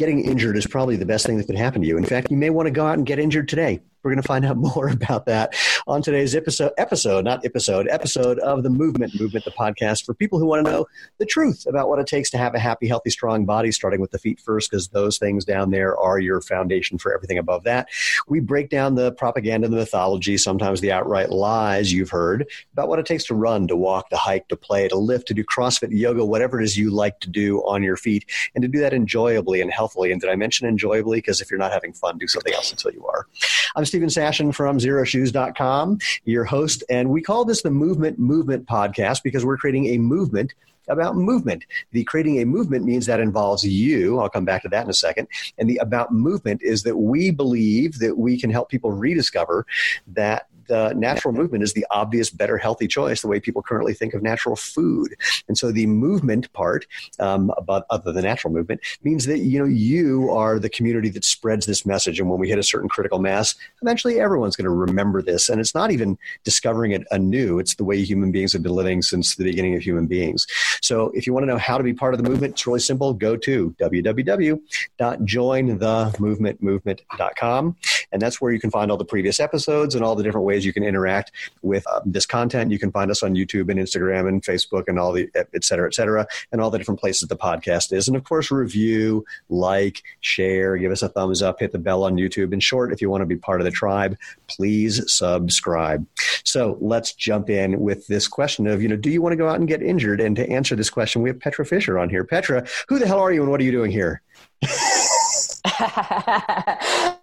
getting injured is probably the best thing that could happen to you. In fact, you may want to go out and get injured today. We're going to find out more about that on today's episode, episode, not episode, episode of the Movement Movement, the podcast for people who want to know the truth about what it takes to have a happy, healthy, strong body, starting with the feet first, because those things down there are your foundation for everything above that. We break down the propaganda, the mythology, sometimes the outright lies you've heard about what it takes to run, to walk, to hike, to play, to lift, to do CrossFit, yoga, whatever it is you like to do on your feet, and to do that enjoyably and healthily. And did I mention enjoyably? Because if you're not having fun, do something else until you are. I'm Steven Sashen from Xeroshoes.com, your host, and we call this the Movement Movement Podcast because we're creating a movement about movement. The creating a movement means that involves you. I'll come back to that in a second. And the about movement is that we believe that we can help people rediscover that the natural movement is the obvious, better, healthy choice, the way people currently think of natural food. And so the movement part, um, about other than natural movement, means that you know you are the community that spreads this message. And when we hit a certain critical mass, eventually everyone's going to remember this. And it's not even discovering it anew; it's the way human beings have been living since the beginning of human beings. So if you want to know how to be part of the movement, it's really simple. Go to www.jointhemovementmovement.com, and that's where you can find all the previous episodes and all the different ways you can interact with uh, this content. You can find us on YouTube and Instagram and Facebook and all the et cetera, et cetera, and all the different places the podcast is. And of course, review, like, share, give us a thumbs up, hit the bell on YouTube. In short, if you want to be part of the tribe, please subscribe. So let's jump in with this question of, you know, do you want to go out and get injured? And to answer this question, we have Petra Fisher on here. Petra, who the hell are you and what are you doing here?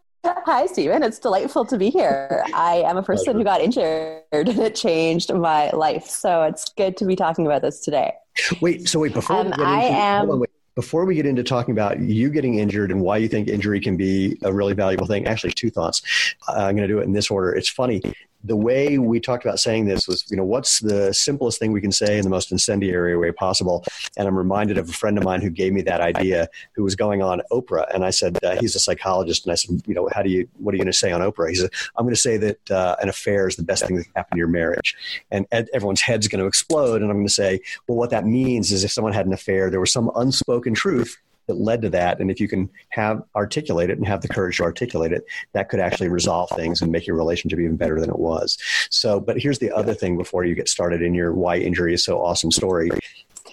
Hi, Steven. It's delightful to be here. I am a person who got injured and it changed my life. So it's good to be talking about this today. Wait, so wait, before um, we get into, I am, on, wait, before we get into talking about you getting injured and why you think injury can be a really valuable thing, actually, two thoughts. Uh, I'm going to do it in this order. It's funny the way we talked about saying this was, you know, what's the simplest thing we can say in the most incendiary way possible? And I'm reminded of a friend of mine who gave me that idea, who was going on Oprah, and I said uh, he's a psychologist, and I said, you know, how do you, what are you going to say on Oprah? He said, I'm going to say that uh, an affair is the best thing that can happen to your marriage, and ed- everyone's head's going to explode, and I'm going to say, well, what that means is if someone had an affair, there was some unspoken truth that led to that. And if you can have articulate it and have the courage to articulate it, that could actually resolve things and make your relationship even better than it was. So, but here's the other thing before you get started in your why injury is so awesome story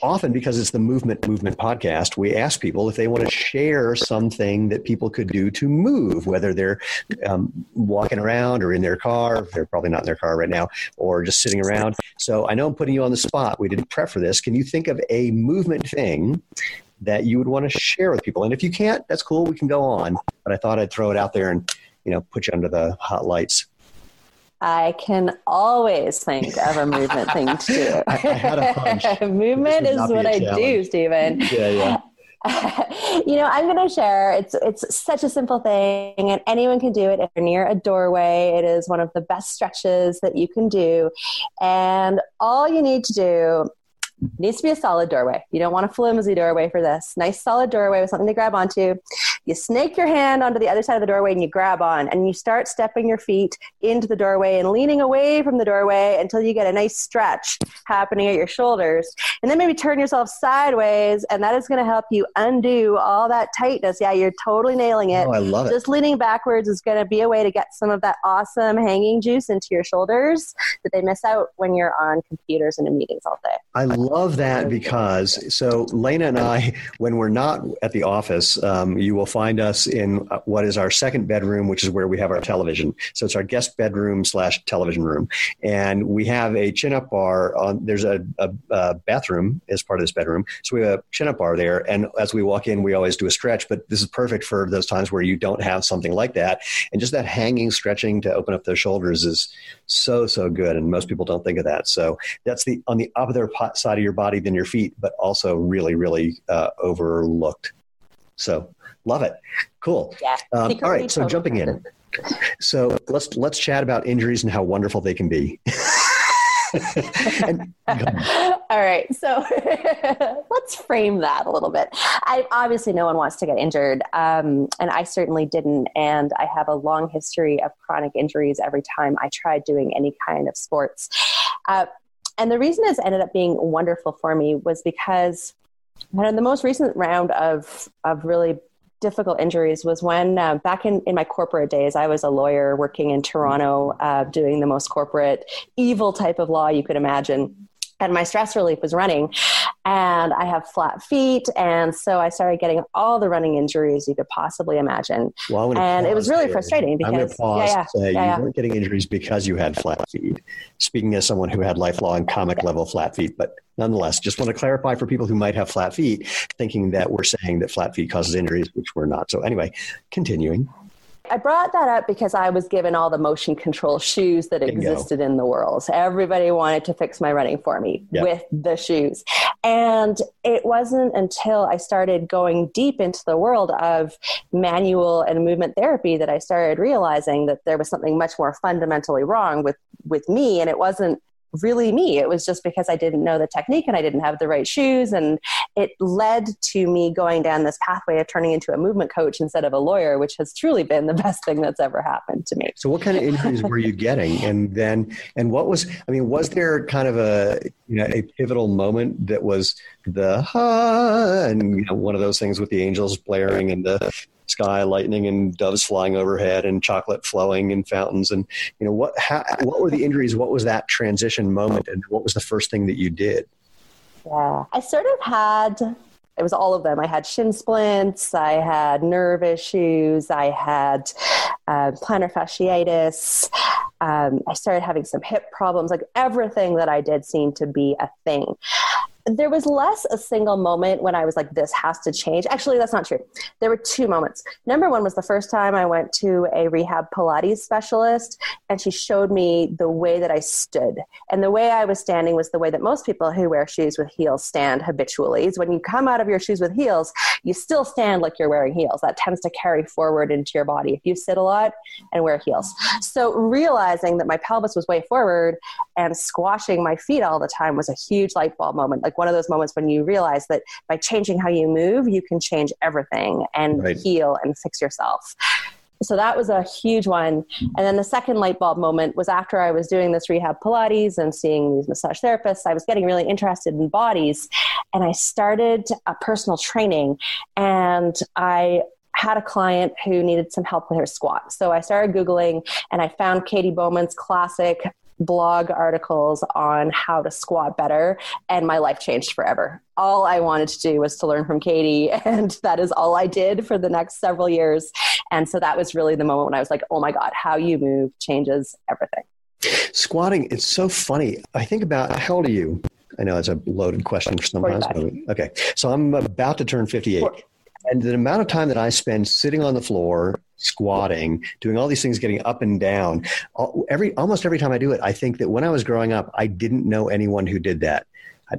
often because it's the movement movement podcast we ask people if they want to share something that people could do to move whether they're um, walking around or in their car they're probably not in their car right now or just sitting around so i know i'm putting you on the spot we didn't prep for this can you think of a movement thing that you would want to share with people. And if you can't, that's cool. We can go on. But I thought I'd throw it out there and, you know, put you under the hot lights. I can always think of a movement thing to do. I, I had a hunch. movement is what I do, Steven. Yeah, yeah. you know, I'm going to share. It's it's such a simple thing, and anyone can do it. If you're near a doorway, it is one of the best stretches that you can do. And all you need to do needs to be a solid doorway. You don't want a flimsy doorway for this. Nice solid doorway with something to grab onto. You snake your hand onto the other side of the doorway and you grab on and you start stepping your feet into the doorway and leaning away from the doorway until you get a nice stretch happening at your shoulders. And then maybe turn yourself sideways and that is going to help you undo all that tightness. Yeah, you're totally nailing it. Oh, I love it. Just leaning backwards is going to be a way to get some of that awesome hanging juice into your shoulders that they miss out when you're on computers and in meetings all day. I love that because so Lena and I, when we're not at the office, um, you will find us in uh, what is our second bedroom, which is where we have our television. So it's our guest bedroom slash television room, and we have a chin up bar. On there's a, a, a bathroom as part of this bedroom, so we have a chin up bar there. And as we walk in, we always do a stretch. But this is perfect for those times where you don't have something like that, and just that hanging stretching to open up those shoulders is so so good. And most people don't think of that. So that's the on the other side of your body than your feet, but also really, really uh, overlooked. So love it. Cool. Yeah. Um, all right. So jumping in. So let's let's chat about injuries and how wonderful they can be. and, all right so let's frame that a little bit I, obviously no one wants to get injured um, and i certainly didn't and i have a long history of chronic injuries every time i tried doing any kind of sports uh, and the reason it's ended up being wonderful for me was because in the most recent round of of really difficult injuries was when uh, back in, in my corporate days, I was a lawyer working in Toronto, uh, doing the most corporate, evil type of law you could imagine and my stress relief was running and i have flat feet and so i started getting all the running injuries you could possibly imagine. Well, and it was really frustrating because I'm going to pause yeah, yeah, say yeah, you weren't getting injuries because you had flat feet. Speaking as someone who had lifelong comic level flat feet but nonetheless just want to clarify for people who might have flat feet thinking that we're saying that flat feet causes injuries which we're not. So anyway continuing I brought that up because I was given all the motion control shoes that Bingo. existed in the world. So everybody wanted to fix my running for me yep. with the shoes. And it wasn't until I started going deep into the world of manual and movement therapy that I started realizing that there was something much more fundamentally wrong with with me and it wasn't really me. It was just because I didn't know the technique and I didn't have the right shoes. And it led to me going down this pathway of turning into a movement coach instead of a lawyer, which has truly been the best thing that's ever happened to me. So, what kind of injuries were you getting? And then, and what was, I mean, was there kind of a, you know, a pivotal moment that was the, ha, and, you know, one of those things with the angels blaring and the, sky lightning and doves flying overhead and chocolate flowing in fountains and you know what how, what were the injuries what was that transition moment and what was the first thing that you did yeah i sort of had it was all of them. I had shin splints, I had nerve issues, I had uh, plantar fasciitis. Um, I started having some hip problems. Like everything that I did seemed to be a thing there was less a single moment when I was like, this has to change. Actually, that's not true. There were two moments. Number one was the first time I went to a rehab Pilates specialist, and she showed me the way that I stood. And the way I was standing was the way that most people who wear shoes with heels stand habitually. Is when you come out of your shoes with heels, you still stand like you're wearing heels. That tends to carry forward into your body if you sit a lot and wear heels. So realizing that my pelvis was way forward and squashing my feet all the time was a huge light bulb moment. Like one of those moments when you realize that by changing how you move, you can change everything and right. heal and fix yourself. So that was a huge one. And then the second light bulb moment was after I was doing this rehab Pilates and seeing these massage therapists. I was getting really interested in bodies and I started a personal training and I had a client who needed some help with her squat. So I started Googling and I found Katie Bowman's classic blog articles on how to squat better and my life changed forever. All I wanted to do was to learn from Katie, and that is all I did for the next several years. And so that was really the moment when I was like, "Oh my god, how you move changes everything." Squatting, it's so funny. I think about how old are you? I know it's a loaded question for some guys, but Okay. So I'm about to turn 58. And the amount of time that I spend sitting on the floor, squatting, doing all these things, getting up and down, every almost every time I do it, I think that when I was growing up, I didn't know anyone who did that.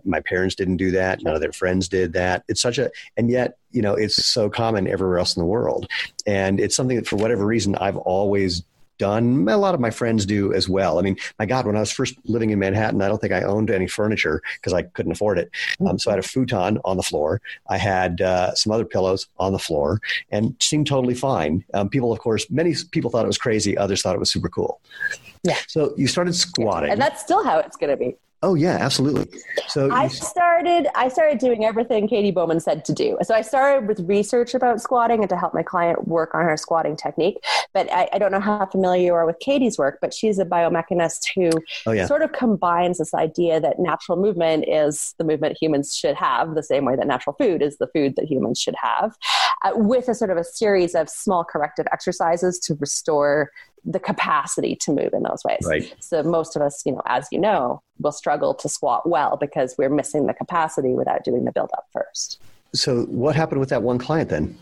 my parents didn't do that. None of their friends did that. It's such a, and yet, you know, it's so common everywhere else in the world. And it's something that for whatever reason, I've always done. A lot of my friends do as well. I mean, my God, when I was first living in Manhattan, I don't think I owned any furniture because I couldn't afford it. Um, so I had a futon on the floor. I had uh, some other pillows on the floor and seemed totally fine. Um, people, of course, many people thought it was crazy. Others thought it was super cool. Yeah. So you started squatting. And that's still how it's going to be. Oh yeah, absolutely. So I started I started doing everything Katie Bowman said to do. So I started with research about squatting and to help my client work on her squatting technique. But I, I don't know how familiar you are with Katie's work, but she's a biomechanist who oh, yeah. sort of combines this idea that natural movement is the movement humans should have, the same way that natural food is the food that humans should have, uh, with a sort of a series of small corrective exercises to restore the capacity to move in those ways. Right. So most of us, you know, as you know, will struggle to squat well because we're missing the capacity without doing the build up first. So what happened with that one client then?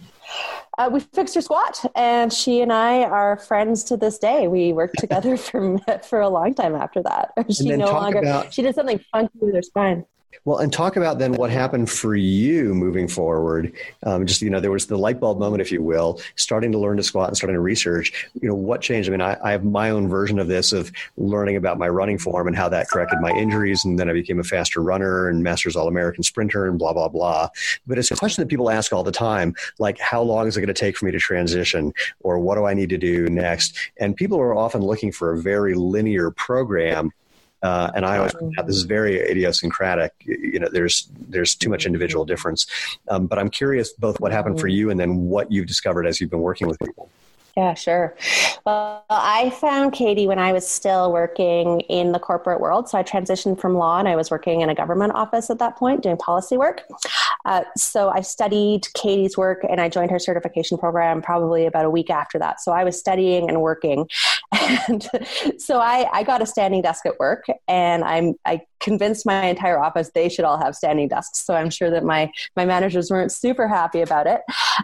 Uh, we fixed her squat, and she and I are friends to this day. We worked together for for a long time after that. She no longer about, she did something funky with her spine. Well, and talk about then what happened for you moving forward. Um, just you know, there was the light bulb moment, if you will, starting to learn to squat and starting to research. You know, what changed? I mean, I, I, have my own version of this of learning about my running form and how that corrected my injuries, and then I became a faster runner and Masters All American sprinter and blah blah blah. But it's a question that people ask all the time, like how long is it going to take for me to transition, or what do I need to do next? And people are often looking for a very linear program Uh, and I always point out this is very idiosyncratic. You know, there's there's too much individual difference. Um, but I'm curious both what happened for you and then what you've discovered as you've been working with people. Yeah, sure. Well, I found Katie when I was still working in the corporate world. So I transitioned from law and I was working in a government office at that point doing policy work. Uh, so I studied Katie's work and I joined her certification program probably about a week after that. So I was studying and working. And so I, I got a standing desk at work and I'm, I convinced my entire office they should all have standing desks. So I'm sure that my, my managers weren't super happy about it.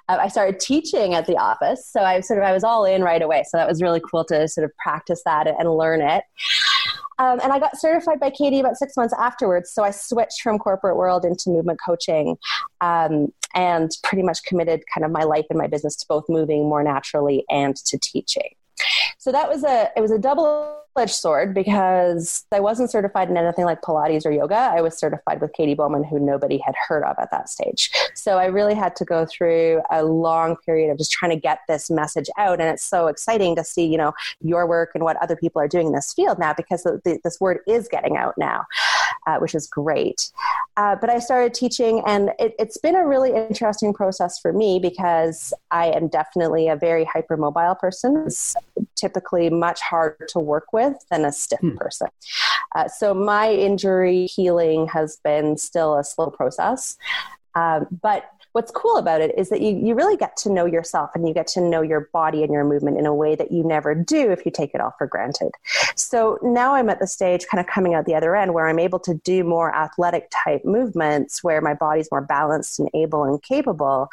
Uh, I started teaching at the office. So I sort of, I was all in right away. So that was really cool to sort of practice that and learn it. Um, and I got certified by Katie about six months afterwards. So I switched from corporate world into movement coaching um, and pretty much committed kind of my life and my business to both moving more naturally and to teaching. So that was a it was a double edged sword because I wasn't certified in anything like Pilates or yoga. I was certified with Katie Bowman, who nobody had heard of at that stage. So I really had to go through a long period of just trying to get this message out. And it's so exciting to see, you know, your work and what other people are doing in this field now because the, the, this word is getting out now, uh, which is great. Uh, but I started teaching, and it, it's been a really interesting process for me because I am definitely a very hypermobile person. It's typically much harder to work with than a stiff hmm. person. Uh, so my injury healing has been still a slow process. Um, but what's cool about it is that you, you really get to know yourself and you get to know your body and your movement in a way that you never do if you take it all for granted. So now I'm at the stage kind of coming out the other end where I'm able to do more athletic type movements where my body's more balanced and able and capable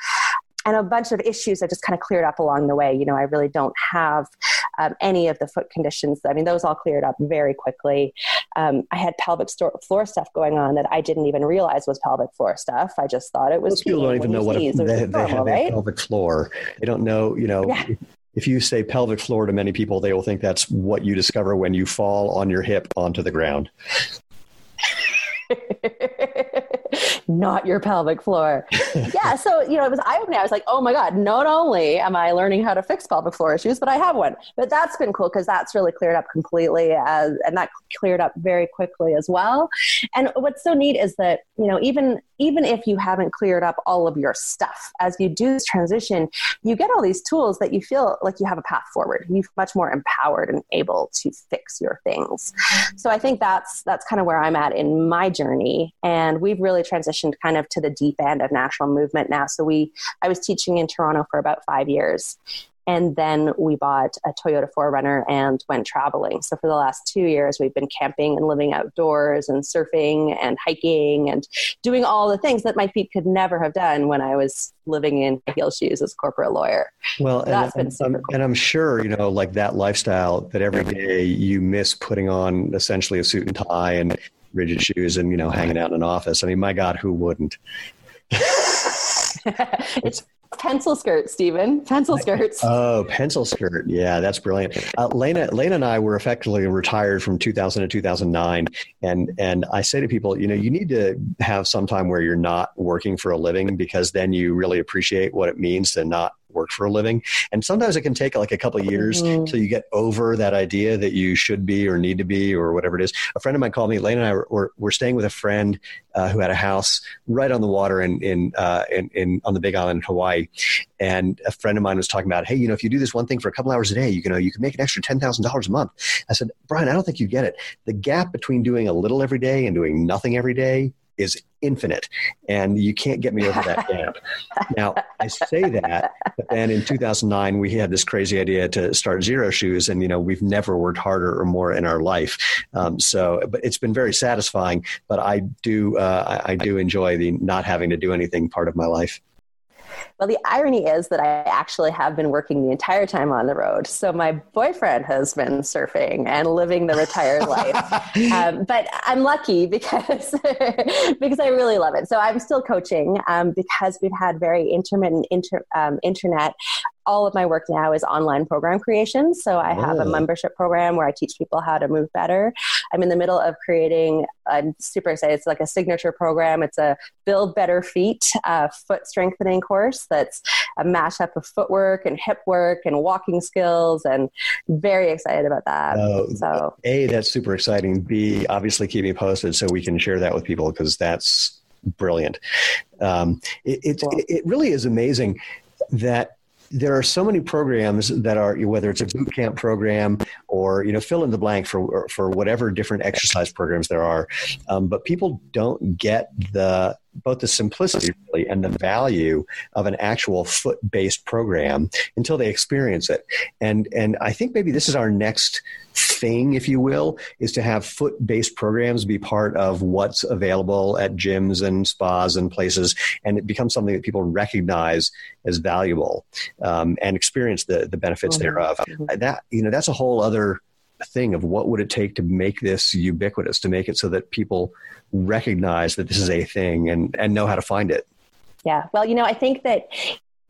and a bunch of issues that just kind of cleared up along the way. You know, I really don't have um, any of the foot conditions. I mean, those all cleared up very quickly. Um, I had pelvic floor stuff going on that I didn't even realize was pelvic floor stuff. I just thought it was. Most people don't even know what a, they, they have right? pelvic floor. They don't know, you know. Yeah. If you say pelvic floor to many people, they will think that's what you discover when you fall on your hip onto the ground. not your pelvic floor. yeah. So, you know, it was eye opening. I was like, oh my God, not only am I learning how to fix pelvic floor issues, but I have one. But that's been cool because that's really cleared up completely. As, and that cleared up very quickly as well. And what's so neat is that, you know, even even if you haven't cleared up all of your stuff, as you do this transition, you get all these tools that you feel like you have a path forward. You're much more empowered and able to fix your things. So I think that's that's kind of where I'm at in my journey. And we've really transitioned kind of to the deep end of natural movement now. So we I was teaching in Toronto for about five years. And then we bought a Toyota 4Runner and went traveling. So for the last two years, we've been camping and living outdoors and surfing and hiking and doing all the things that my feet could never have done when I was living in heel shoes as a corporate lawyer. Well, so that's and, been super cool. And I'm sure, you know, like that lifestyle that every day you miss putting on essentially a suit and tie and rigid shoes and, you know, hanging out in an office. I mean, my God, who wouldn't? it's pencil skirt, Steven. Pencil skirts. Oh, pencil skirt. Yeah, that's brilliant. Uh, Lena, Lena and I were effectively retired from 2000 to 2009, and and I say to people, you know, you need to have some time where you're not working for a living because then you really appreciate what it means to not work for a living. And sometimes it can take like a couple of years mm-hmm. till you get over that idea that you should be or need to be or whatever it is. A friend of mine called me. Lane and I were, were, were staying with a friend uh, who had a house right on the water in in, uh, in, in on the Big Island in Hawaii. And a friend of mine was talking about, hey, you know, if you do this one thing for a couple hours a day, you can, know, you can make an extra ten thousand dollars a month. I said, Brian, I don't think you get it. The gap between doing a little every day and doing nothing every day is infinite and you can't get me over that gap. Now i say that but then in 2009 we had this crazy idea to start Xero Shoes and you know we've never worked harder or more in our life. Um, so but it's been very satisfying but i do uh, I, I do enjoy the not having to do anything part of my life well, the irony is that I actually have been working the entire time on the road. So my boyfriend has been surfing and living the retired life. Um, but I'm lucky because because I really love it. So I'm still coaching um, because we've had very intermittent inter, um, internet all of my work now is online program creation. So I have oh. a membership program where I teach people how to move better. I'm in the middle of creating, I'm super excited. It's like a signature program. It's a Build Better Feet uh, foot strengthening course that's a mashup of footwork and hip work and walking skills and very excited about that. Uh, so A, that's super exciting. B, obviously keep me posted so we can share that with people because that's brilliant. Um, it, it, cool. it really is amazing that there are so many programs that are whether it's a boot camp program or you know fill in the blank for for whatever different exercise programs there are um, but people don't get the both the simplicity really and the value of an actual foot based program until they experience it and and i think maybe this is our next thing, if you will, is to have foot based programs be part of what's available at gyms and spas and places. And it becomes something that people recognize as valuable um, and experience the, the benefits mm-hmm. thereof. Mm-hmm. That, you know, that's a whole other thing of what would it take to make this ubiquitous, to make it so that people recognize that this is a thing and, and know how to find it. Yeah. Well, you know, I think that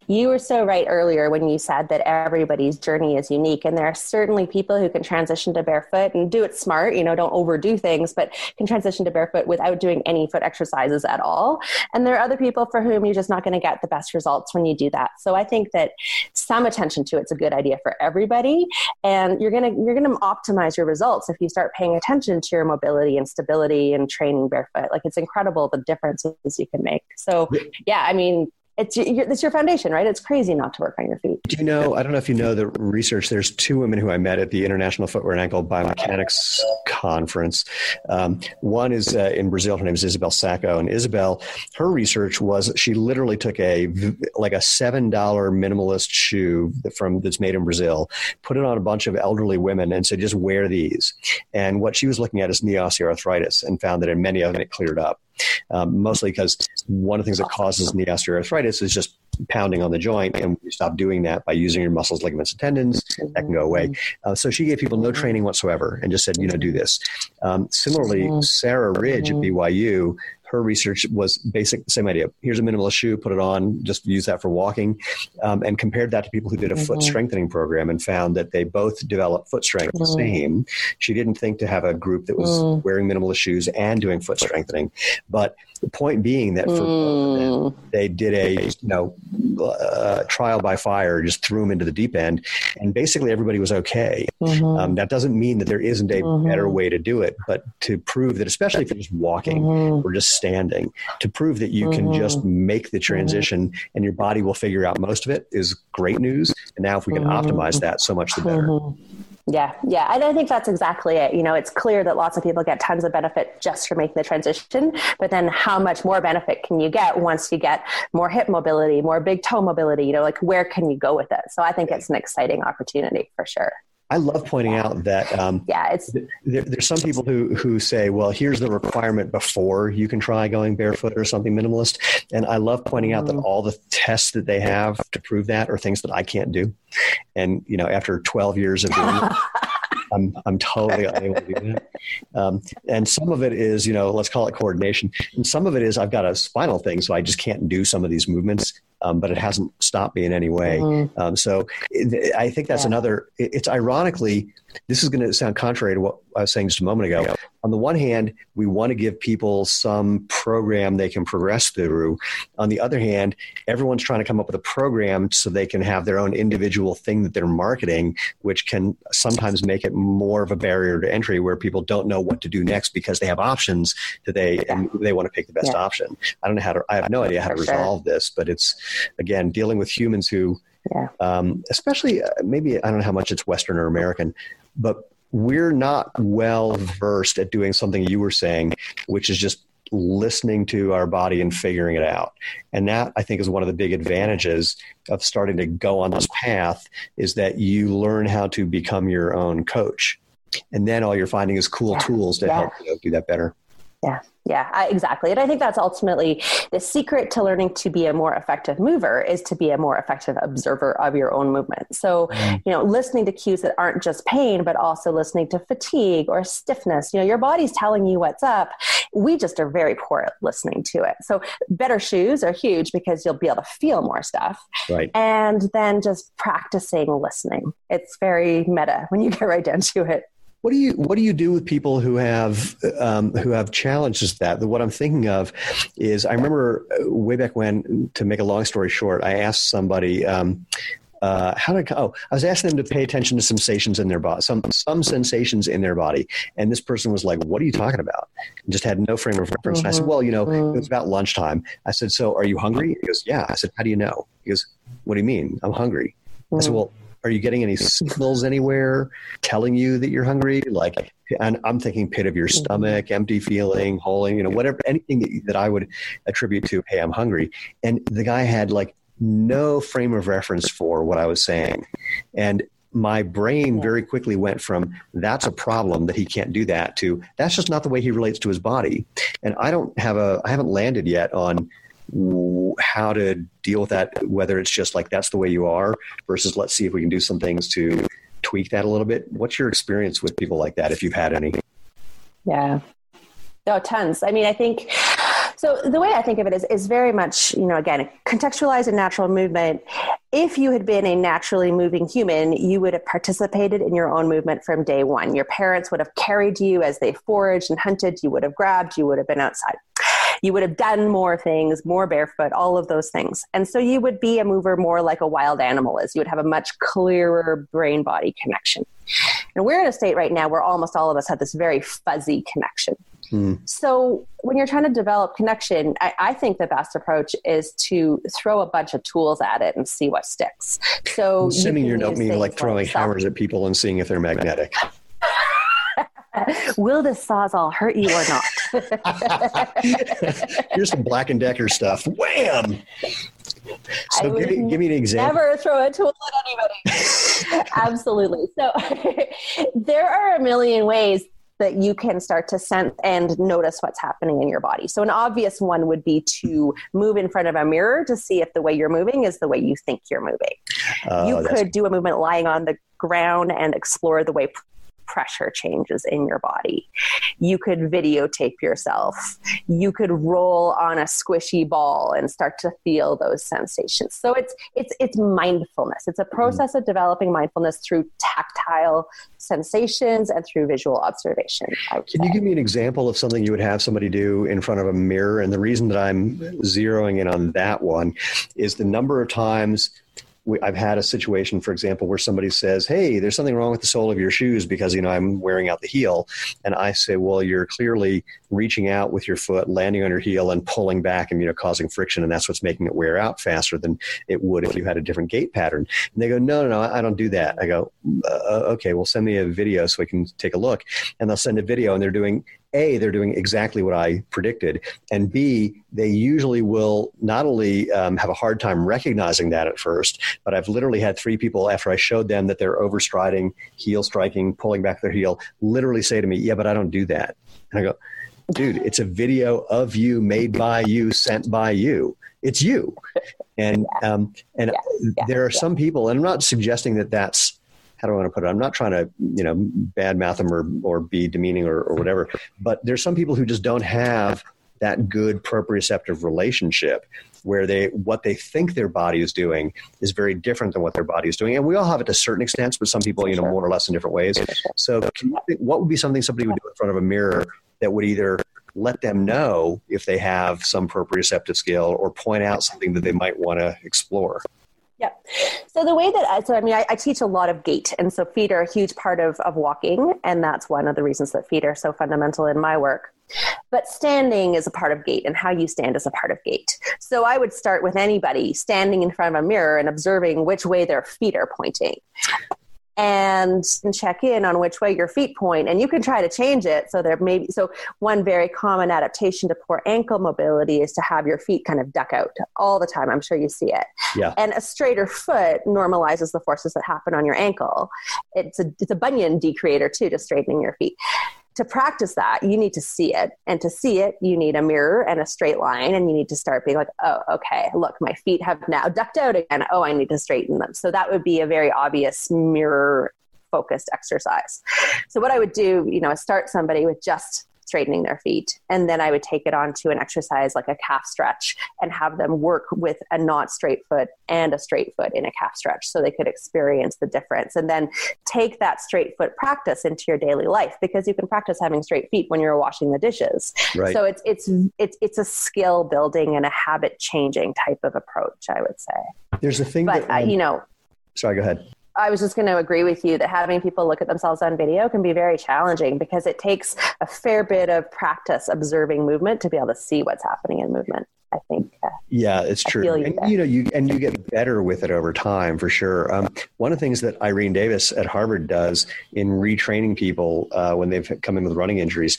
you were so right earlier when you said that everybody's journey is unique. And there are certainly people who can transition to barefoot and do it smart, you know, don't overdo things, but can transition to barefoot without doing any foot exercises at all. And there are other people for whom you're just not going to get the best results when you do that. So I think that some attention to it's a good idea for everybody. And you're going to, you're going to optimize your results if you start paying attention to your mobility and stability and training barefoot. Like it's incredible the differences you can make. So yeah, I mean, it's your, it's your foundation, right? It's crazy not to work on your feet. Do you know? I don't know if you know the research. There's two women who I met at the International Footwear and Ankle Biomechanics Conference. Um, one is uh, in Brazil. Her name is Isabel Sacco, and Isabel, her research was she literally took a like a seven dollar minimalist shoe from that's made in Brazil, put it on a bunch of elderly women, and said, "Just wear these." And what she was looking at is knee osteoarthritis, and found that in many of them it cleared up um, mostly because one of the things that causes knee osteoarthritis is just pounding on the joint, and you stop doing that by using your muscles, ligaments, and tendons, that can go away. Uh, so she gave people no training whatsoever and just said, you know, do this. Um, similarly, Sarah Ridge at BYU her research was basic, same idea. Here's a minimalist shoe, put it on, just use that for walking, um, and compared that to people who did a mm-hmm. foot strengthening program and found that they both developed foot strength mm-hmm. the same. She didn't think to have a group that was mm. wearing minimalist shoes and doing foot strengthening, but the point being that for mm. them, they did a you know uh, trial by fire, just threw them into the deep end, and basically everybody was okay. Mm-hmm. Um, that doesn't mean that there isn't a mm-hmm. better way to do it, but to prove that, especially if you're just walking mm-hmm. or just standing, to prove that you can just mm-hmm. make the mm-hmm. transition and your body will figure out most of it is great news. And now if we can mm-hmm. optimize that, so much the better. Yeah, yeah. And I think that's exactly it. You know, it's clear that lots of people get tons of benefit just from making the transition, but then how much more benefit can you get once you get more hip mobility, more big toe mobility? You know, like where can you go with it? So I think it's an exciting opportunity for sure. I love pointing out that um, yeah, it's there, there's some people who who say, well, here's the requirement before you can try going barefoot or something minimalist, and I love pointing out mm-hmm. that all the tests that they have to prove that are things that I can't do, and you know, after 12 years of doing it, I'm I'm totally unable to do that. Um, and some of it is, you know, let's call it coordination, and some of it is I've got a spinal thing, so I just can't do some of these movements um, but it hasn't stopped me in any way. Mm-hmm. Um, so I think that's yeah. another. It's ironically, this is going to sound contrary to what I was saying just a moment ago. On the one hand, we want to give people some program they can progress through. On the other hand, everyone's trying to come up with a program so they can have their own individual thing that they're marketing, which can sometimes make it more of a barrier to entry where people don't know what to do next because they have options that they and they want to pick the best yeah. option. I don't know how to. I have no idea how to resolve sure. this, but it's again dealing with humans who. Yeah. Um, especially uh, maybe I don't know how much it's Western or American, but we're not well versed at doing something you were saying, which is just listening to our body and figuring it out. And that I think is one of the big advantages of starting to go on this path is that you learn how to become your own coach. And then all you're finding is cool yeah. tools to yeah. help you do that better. Yeah. Yeah, I, exactly. And I think that's ultimately the secret to learning to be a more effective mover is to be a more effective observer of your own movement. So, mm. you know, listening to cues that aren't just pain, but also listening to fatigue or stiffness. You know, your body's telling you what's up. we just are very poor at listening to it. So better shoes are huge because you'll be able to feel more stuff. Right. And then just practicing listening. It's very meta when you get right down to it. What do you What do you do with people who have um, who have challenges that? What I'm thinking of is I remember way back when. To make a long story short, I asked somebody. Um, uh, how did I, oh, I was asking them to pay attention to sensations in their body, some, some sensations in their body. And this person was like, what are you talking about? And just had no frame of reference. And I said, mm-hmm. well, you know, it was mm-hmm. about lunchtime. I said, so are you hungry? He goes, yeah. I said, how do you know? He goes, what do you mean? I'm hungry. I said, mm. well, are you getting any signals anywhere telling you that you're hungry? Like, and I'm thinking pit of your mm-hmm. stomach, empty feeling, hole, you know, whatever, anything that, that I would attribute to, hey, I'm hungry. And the guy had like no frame of reference for what I was saying. And my brain very quickly went from that's a problem that he can't do that to that's just not the way he relates to his body. And I don't have a, I haven't landed yet on how to deal with that, whether it's just like that's the way you are versus let's see if we can do some things to tweak that a little bit. What's your experience with people like that, if you've had any? Yeah. No, tons. I mean, I think so. The way I think of it is, is very much, you know, again, contextualize a natural movement. If you had been a naturally moving human, you would have participated in your own movement from day one. Your parents would have carried you as they foraged and hunted. You would have grabbed. You would have been outside you would have done more things, more barefoot, all of those things. And so you would be a mover more like a wild animal is. You would have a much clearer brain body connection. And we're in a state right now where almost all of us have this very fuzzy connection. Hmm. So when you're trying to develop connection, I, I, think the best approach is to throw a bunch of tools at it and see what sticks. So assuming you are not meaning like throwing like hammers at people and seeing if they're magnetic. Will this sawzall hurt you or not? Here's some Black and Decker stuff. Wham! So give me, give me an example. Never throw a tool at anybody. Absolutely. So there are a million ways that you can start to sense and notice what's happening in your body. So, an obvious one would be to move in front of a mirror to see if the way you're moving is the way you think you're moving. Uh, you could do a movement lying on the ground and explore the way pressure changes in your body. You could videotape yourself. You could roll on a squishy ball and start to feel those sensations. So it's it's it's mindfulness. It's a mm-hmm. process of developing mindfulness through tactile sensations and through visual observation. Can you give me an example of something you would have somebody do in front of a mirror? And the reason that I'm zeroing in on that one is the number of times we, I've had a situation, for example, where somebody says, "Hey, there's something wrong with the sole of your shoes because you know I'm wearing out the heel," and I say, "Well, you're clearly reaching out with your foot, landing on your heel, and pulling back, and you know causing friction, and that's what's making it wear out faster than it would if you had a different gait pattern." And they go, "No, no, no, I don't do that." I go, uh, "Okay, well, send me a video so we can take a look," and they'll send a video, and they're doing a, they're doing exactly what I predicted, and B, they usually will not only um, have a hard time recognizing that at first, but I've literally had three people after I showed them that they're overstriding, heel striking, pulling back their heel, literally say to me, "Yeah, but I don't do that," and I go, "Dude, it's a video of you, made by you, sent by you." It's you, and um, and yeah, yeah, there are yeah. some people, and I'm not suggesting that that's how do I want to put it? I'm not trying to, you know, badmouth them or, or be demeaning or, or whatever, but there's some people who just don't have that good proprioceptive relationship where they what they think their body is doing is very different than what their body is doing and we all have it to certain extents but some people you know more or less in different ways so think, what would be something somebody would do in front of a mirror that would either let them know if they have some proprioceptive skill or point out something that they might want to explore yeah. So the way that I, so I mean, I, I, teach a lot of gait, and so feet are a huge part of of walking, and that's one of the reasons that feet are so fundamental in my work. But standing is a part of gait, and how you stand is a part of gait. So I would start with anybody standing in front of a mirror and observing which way their feet are pointing and check in on which way your feet point and you can try to change it. So there may be so one very common adaptation to poor ankle mobility is to have your feet kind of duck out all the time. I'm sure you see it. Yeah. and a straighter foot normalizes the forces that happen on your ankle. It's a it's a bunion decreator too to straightening your feet to practice that, you need to see it. And to see it, you need a mirror and a straight line. And you need to start being like, oh, okay, look, my feet have now ducked out again. Oh, I need to straighten them. So that would be a very obvious mirror focused exercise. So what I would do, you know, is start somebody with just straightening their feet. And then I would take it on to an exercise like a calf stretch and have them work with a not straight foot and a straight foot in a calf stretch so they could experience the difference. And then take that straight foot practice into your daily life because you can practice having straight feet when you're washing the dishes. Right. So it's it's it's it's a skill building and a habit changing type of approach, I would say. There's a thing but, that uh, you know sorry go ahead I was just going to agree with you that having people look at themselves on video can be very challenging because it takes a fair bit of practice observing movement to be able to see what's happening in movement. I think. Uh, yeah, it's true. You and there. you know, you and you get better with it over time for sure. Um, one of the things that Irene Davis at Harvard does in retraining people uh, when they've come in with running injuries,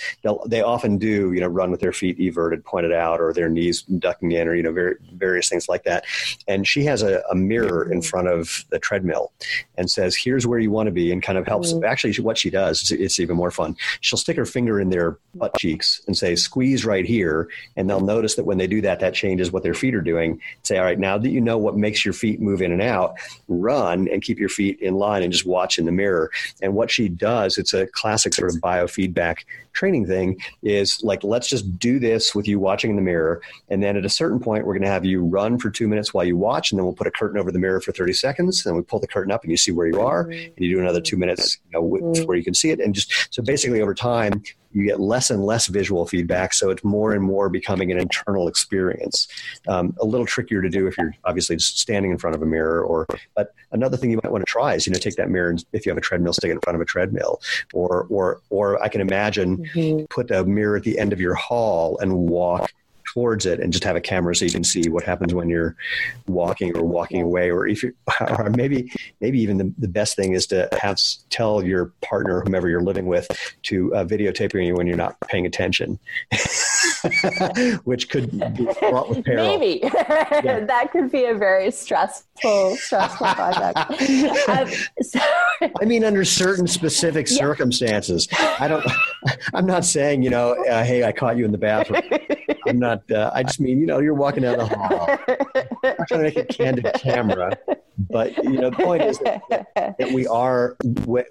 they often do you know run with their feet everted, pointed out, or their knees ducking in, or you know ver- various things like that. And she has a, a, mirror in front of the treadmill and says, "Here's where you want to be," and kind of helps. Mm-hmm. Actually, what she does, it's, it's even more fun. She'll stick her finger in their butt cheeks and say, "Squeeze right here," and they'll notice that when they do that that, that changes what their feet are doing. Say, all right, now that you know what makes your feet move in and out, run and keep your feet in line and just watch in the mirror. And what she does, it's a classic sort of biofeedback training thing, is like, let's just do this with you watching in the mirror. And then at a certain point, we're going to have you run for two minutes while you watch, and then we'll put a curtain over the mirror for 30 seconds. And we pull the curtain up and you see where you are. And you do another two minutes you know, mm-hmm. where you can see it. And just so basically over time, you get less and less visual feedback, so it's more and more becoming an internal experience. Um, a little trickier to do if you're obviously just standing in front of a mirror. Or, but another thing you might want to try is you know take that mirror and if you have a treadmill, stick it in front of a treadmill. Or, or, or I can imagine mm-hmm. put a mirror at the end of your hall and walk towards it and just have a camera so you can see what happens when you're walking or walking away or if you or maybe maybe even the, the best thing is to have tell your partner whomever you're living with to uh, videotape you when you're not paying attention which could be fraught with peril maybe yeah. that could be a very stressful stressful project um, so, i mean under certain specific yeah. circumstances i don't i'm not saying you know uh, hey i caught you in the bathroom i'm not uh, I just mean, you know, you're walking down the hall. I'm trying to make a candid camera, but you know, the point is that, that we are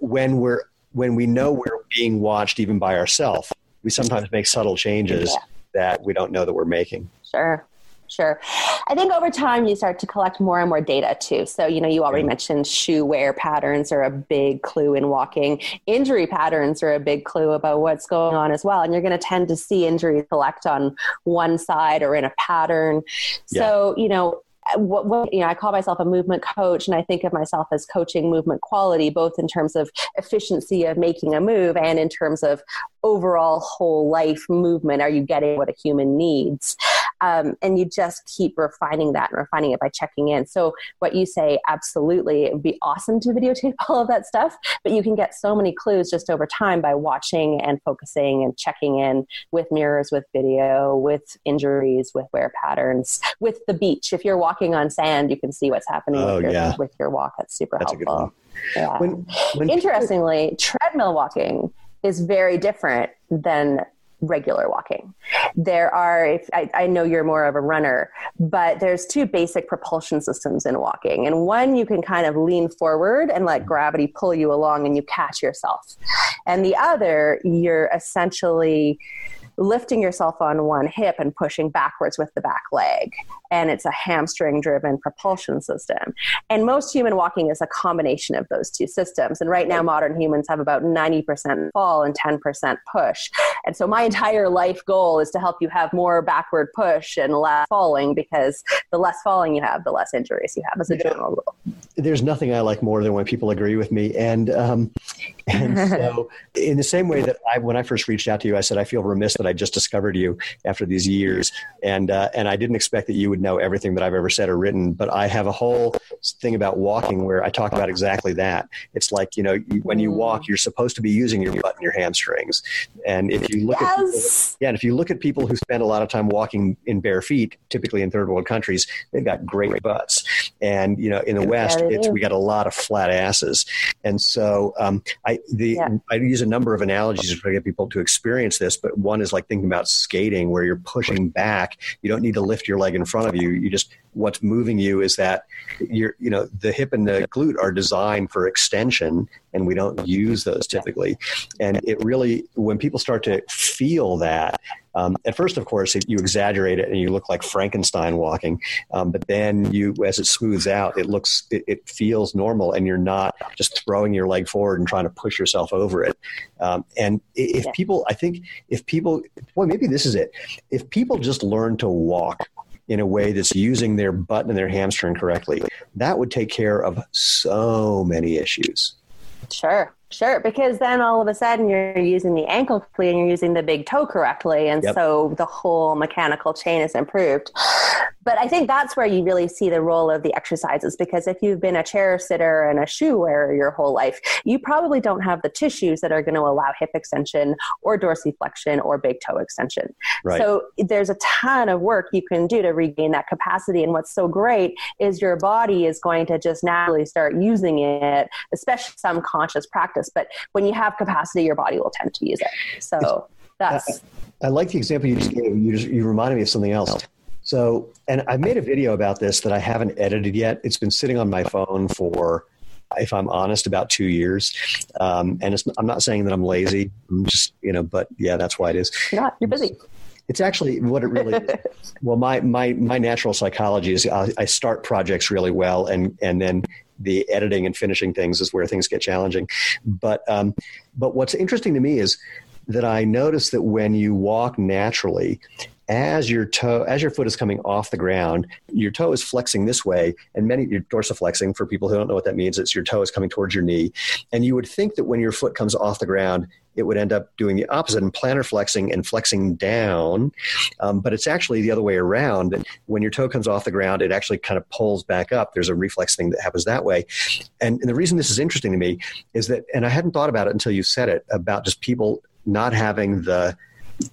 when we're when we know we're being watched, even by ourselves, we sometimes make subtle changes yeah. That we don't know that we're making. Sure. Sure. I think over time you start to collect more and more data too. So, you know, you already mentioned shoe wear patterns are a big clue in walking. Injury patterns are a big clue about what's going on as well. And you're going to tend to see injuries collect on one side or in a pattern. So, you know, what, what, you know, I call myself a movement coach, and I think of myself as coaching movement quality, both in terms of efficiency of making a move and in terms of overall whole life movement. Are you getting what a human needs? Um, and you just keep refining that and refining it by checking in. So, what you say, absolutely, it would be awesome to videotape all of that stuff, but you can get so many clues just over time by watching and focusing and checking in with mirrors, with video, with injuries, with wear patterns, with the beach. If you're walking on sand, you can see what's happening oh, with, your, yeah. with your walk. That's super That's helpful. Yeah. When, when Interestingly, people... treadmill walking is very different than regular walking. There are, I, I, know you're more of a runner, but there's two basic propulsion systems in walking. And one, you can kind of lean forward and let gravity pull you along and you catch yourself. And the other, you're essentially lifting yourself on one hip and pushing backwards with the back leg. And it's a hamstring driven propulsion system. And most human walking is a combination of those two systems. And right now, modern humans have about 90% fall and 10% push. And so, my entire life goal is to help you have more backward push and less falling because the less falling you have, the less injuries you have as a general rule. There's nothing I like more than when people agree with me. And, um, and so, in the same way that I, when I first reached out to you, I said, I feel remiss that I just discovered you after these years, and uh, and I didn't expect that you would know everything that I've ever said or written. But I have a whole thing about walking where I talk about exactly that. It's like you know when you walk, you're supposed to be using your butt and your hamstrings, and if you look yes. at people, yeah, and if you look at people who spend a lot of time walking in bare feet, typically in third world countries, they've got great butts, and you know in the West, it's we got a lot of flat asses, and so um, I the yeah. I use a number of analogies to get people to experience this, but one is like thinking about skating where you're pushing back. You don't need to lift your leg in front of you. You just what's moving you is that you're you know the hip and the glute are designed for extension and we don't use those typically and it really when people start to feel that um, at first, of course, you exaggerate it and you look like Frankenstein walking. Um, but then you, as it smooths out, it looks, it, it, feels normal, and you're not just throwing your leg forward and trying to push yourself over it. Um, and if people, I think, if people, boy, maybe this is it. If people just learn to walk in a way that's using their butt and their hamstring correctly, that would take care of so many issues. Sure. Sure, because then all of a sudden you're using the ankle correctly and you're using the big toe correctly, and yep. so the whole mechanical chain is improved. But I think that's where you really see the role of the exercises because if you've been a chair sitter and a shoe wearer your whole life, you probably don't have the tissues that are going to allow hip extension or dorsiflexion or big toe extension. Right. So there's a ton of work you can do to regain that capacity. And what's so great is your body is going to just naturally start using it, especially some conscious practice. But when you have capacity, your body will tend to use it. So that's. I, I like the example you just gave. You, just, you reminded me of something else so, and I made a video about this that I haven't edited yet. It's been sitting on my phone for, if I'm honest, about two years. Um, and I'm not saying that I'm lazy. I'm just, you know, but yeah, that's why it is. You're not. You're busy. It's actually what it really is. well, my, my, my natural psychology is I, I start projects really well and, and then the editing and finishing things is where things get challenging. But, um, but what's interesting to me is that I notice that when you walk naturally, as your toe as your foot is coming off the ground your toe is flexing this way and many your dorsiflexing for people who don't know what that means it's your toe is coming towards your knee. And you would think that when your foot comes off the ground it would end up doing the opposite and plantar flexing and flexing down. Um, but it's actually the other way around. When your toe comes off the ground it actually kind of pulls back up. There's a reflex thing that happens that way. And, and the reason this is interesting to me is that and i hadn't thought about it until you said it about just people not having the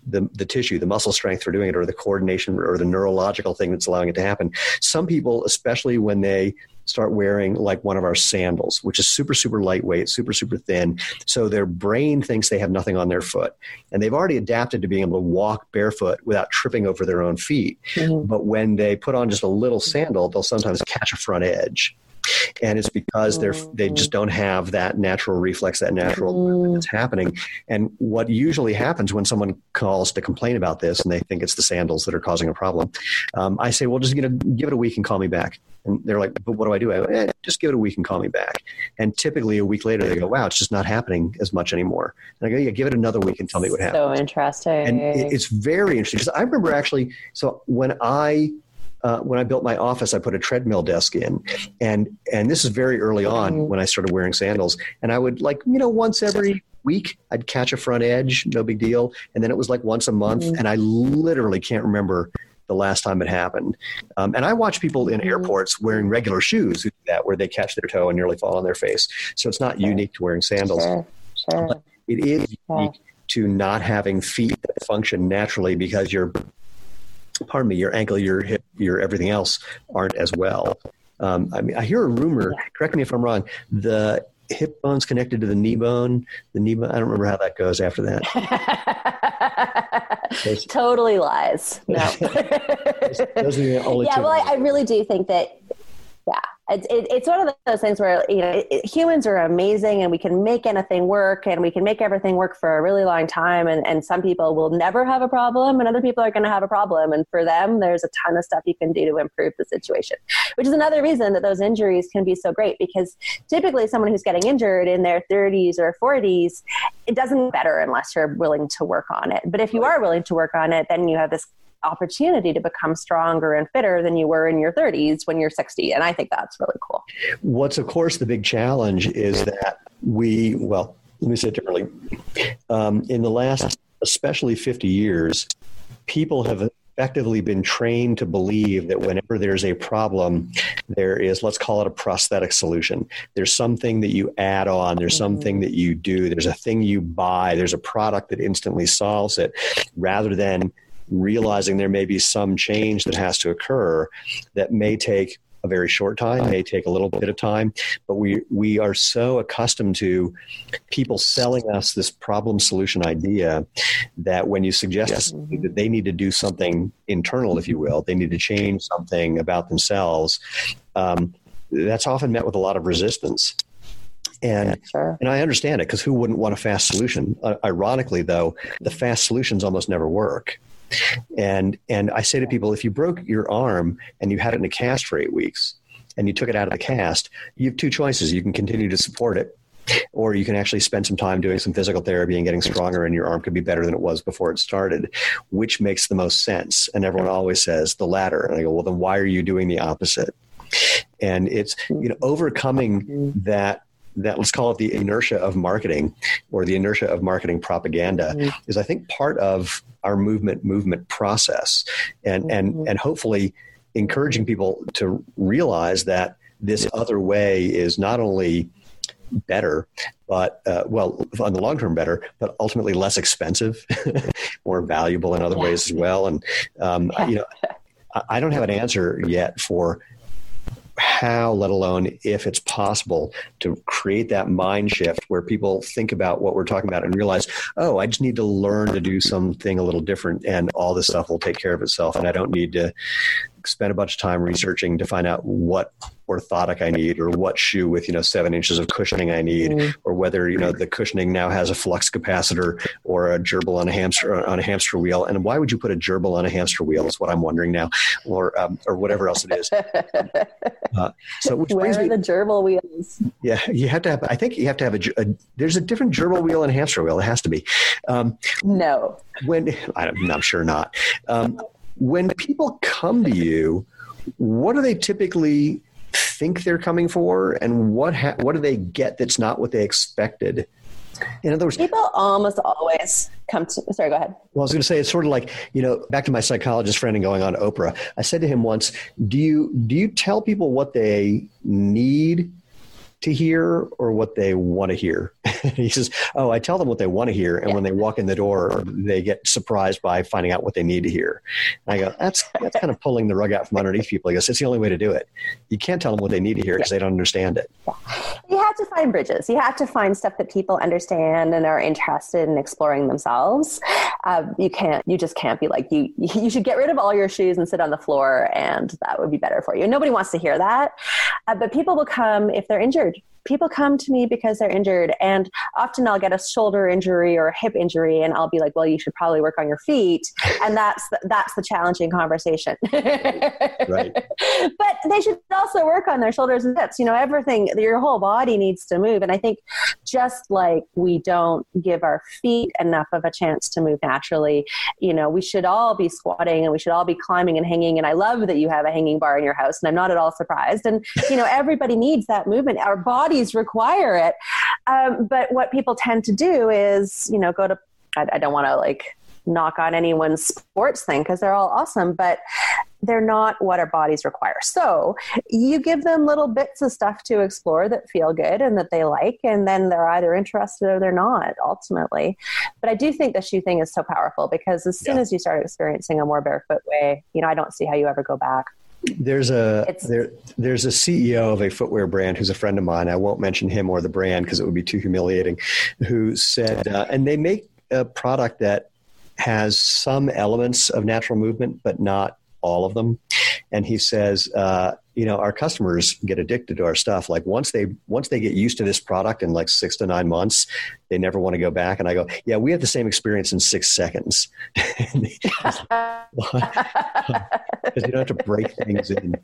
the, the tissue, the muscle strength for doing it, or the coordination or the neurological thing that's allowing it to happen. Some people, especially when they start wearing like one of our sandals, which is super, super lightweight, super, super thin. So their brain thinks they have nothing on their foot. And they've already adapted to being able to walk barefoot without tripping over their own feet. Mm-hmm. But when they put on just a little sandal, they'll sometimes catch a front edge and it's because they're they just don't have that natural reflex that natural that's happening. And what usually happens when someone calls to complain about this and they think it's the sandals that are causing a problem um, i say well just you know, give it a week and call me back. And they're like but what do i do? I go, eh, just give it a week and call me back. And typically a week later they go wow it's just not happening as much anymore. And i go yeah give it another week and tell me what happens so interesting and it's very interesting because i remember actually so when i uh, when I built my office, I put a treadmill desk in, and and this is very early on when I started wearing sandals, and I would like you know once every week I'd catch a front edge, no big deal, and then it was like once a month, mm-hmm. and I literally can't remember the last time it happened. Um, and I watch people in mm-hmm. airports wearing regular shoes who do that, where they catch their toe and nearly fall on their face. So it's not unique to wearing sandals. Sure. Sure. It is unique to not having feet that function naturally because you're pardon me, your ankle, your hip, your everything else aren't as well. Um, I mean, I hear a rumor. Correct me if I'm wrong. The hip bone's connected to the knee bone. The knee bone. I don't remember how that goes after that. totally lies. No. those, only yeah. Well, I, I really do think that. Yeah, it's, it, it's one of those things where you know it, humans are amazing and we can make anything work and we can make everything work for a really long time and, and some people will never have a problem and other people are going to have a problem. And for them there's a ton of stuff you can do to improve the situation which is another reason that those injuries can be so great because typically someone who's getting injured in their 30s or 40s it doesn't get better unless you're willing to work on it. But if you are willing to work on it then you have this opportunity to become stronger and fitter than you were in your 30s when you're 60. And I think that's really cool. What's, of course, the big challenge is that we, well, let me say it differently. Um, in the last, especially 50 years, people have effectively been trained to believe that whenever there's a problem, there is, let's call it a prosthetic solution. There's something that you add on, there's something that you do, there's a thing you buy, there's a product that instantly solves it, rather than realizing there may be some change that has to occur that may take a very short time, may take a little bit of time, but we we are so accustomed to people selling us this problem solution idea that when you suggest mm-hmm. that they need to do something internal, if you will, they need to change something about themselves. Um, that's often met with a lot of resistance. And, yeah, sure. and I understand it because who wouldn't want a fast solution? Uh, ironically, though, the fast solutions almost never work. And and I say to people, if you broke your arm and you had it in a cast for eight weeks, and you took it out of the cast, you have two choices. You can continue to support it, or you can actually spend some time doing some physical therapy and getting stronger, and your arm could be better than it was before it started. Which makes the most sense? And everyone always says the latter. And I go, well, then why are you doing the opposite? And it's you know overcoming that that let's call it the inertia of marketing or the inertia of marketing propaganda mm-hmm. is I think part of our movement movement process and mm-hmm. and and hopefully encouraging people to realize that this other way is not only better, but uh, well, on the long term, better, but ultimately less expensive, more valuable in other yeah. ways as well. And um, yeah. you know, I don't have an answer yet for how, let alone if it's possible to create that mind shift where people think about what we're talking about and realize, oh, I just need to learn to do something a little different and all this stuff will take care of itself. And I don't need to spend a bunch of time researching to find out what orthotic I need or what shoe with, you know, seven inches of cushioning I need mm. or whether, you know, the cushioning now has a flux capacitor or a gerbil on a hamster on a hamster wheel. And why would you put a gerbil on a hamster wheel is what I'm wondering now or, um, or whatever else it is. Uh, so which Where are me, the gerbil wheels? Yeah, you have to have, I think you have to have a, a there's a different gerbil wheel and hamster wheel. It has to be. Um, no. When, I am sure not. Um, when people come to you, what do they typically think they're coming for, and what ha- what do they get that's not what they expected? In other words, people almost always come to. Sorry, go ahead. Well, I was going to say it's sort of like you know, back to my psychologist friend and going on Oprah. I said to him once, "Do you do you tell people what they need to hear or what they want to hear. he says, Oh, I tell them what they want to hear. And yeah. when they walk in the door, they get surprised by finding out what they need to hear. And I go, That's, that's kind of pulling the rug out from underneath people. He goes, It's the only way to do it. You can't tell them what they need to hear because yeah. they don't understand it. Yeah. You have to find bridges. You have to find stuff that people understand and are interested in exploring themselves. Uh, you can't, you just can't be like, you, you should get rid of all your shoes and sit on the floor and that would be better for you. Nobody wants to hear that. Uh, but people will come if they're injured people come to me because they're injured and often i'll get a shoulder injury or a hip injury and i'll be like well you should probably work on your feet. And that's the, that's the challenging conversation. Right. but they should also work on their shoulders and hips. You know everything your whole body needs to move and i think just like we don't give our feet enough of a chance to move naturally you know we should all be squatting and we should all be climbing and hanging and i love that you have a hanging bar in your house and i'm not at all surprised. And you know everybody needs that movement. Our body bodies require it. Um, but what people tend to do is, you know, go to, I, I don't want to like knock on anyone's sports thing because they're all awesome, but they're not what our bodies require. So you give them little bits of stuff to explore that feel good and that they like, and then they're either interested or they're not ultimately. But I do think the shoe thing is so powerful because as soon yeah. as you start experiencing a more barefoot way, you know, I don't see how you ever go back. There's a there, there's a CEO of a footwear brand who's a friend of mine. I won't mention him or the brand because it would be too humiliating. Who said, uh, and they make a product that has some elements of natural movement, but not all of them. And he says, uh, you know, our customers get addicted to our stuff. Like once they once they get used to this product in like six to nine months, they never want to go back. And I go, yeah, we have the same experience in six seconds. Because you don't have to break things in.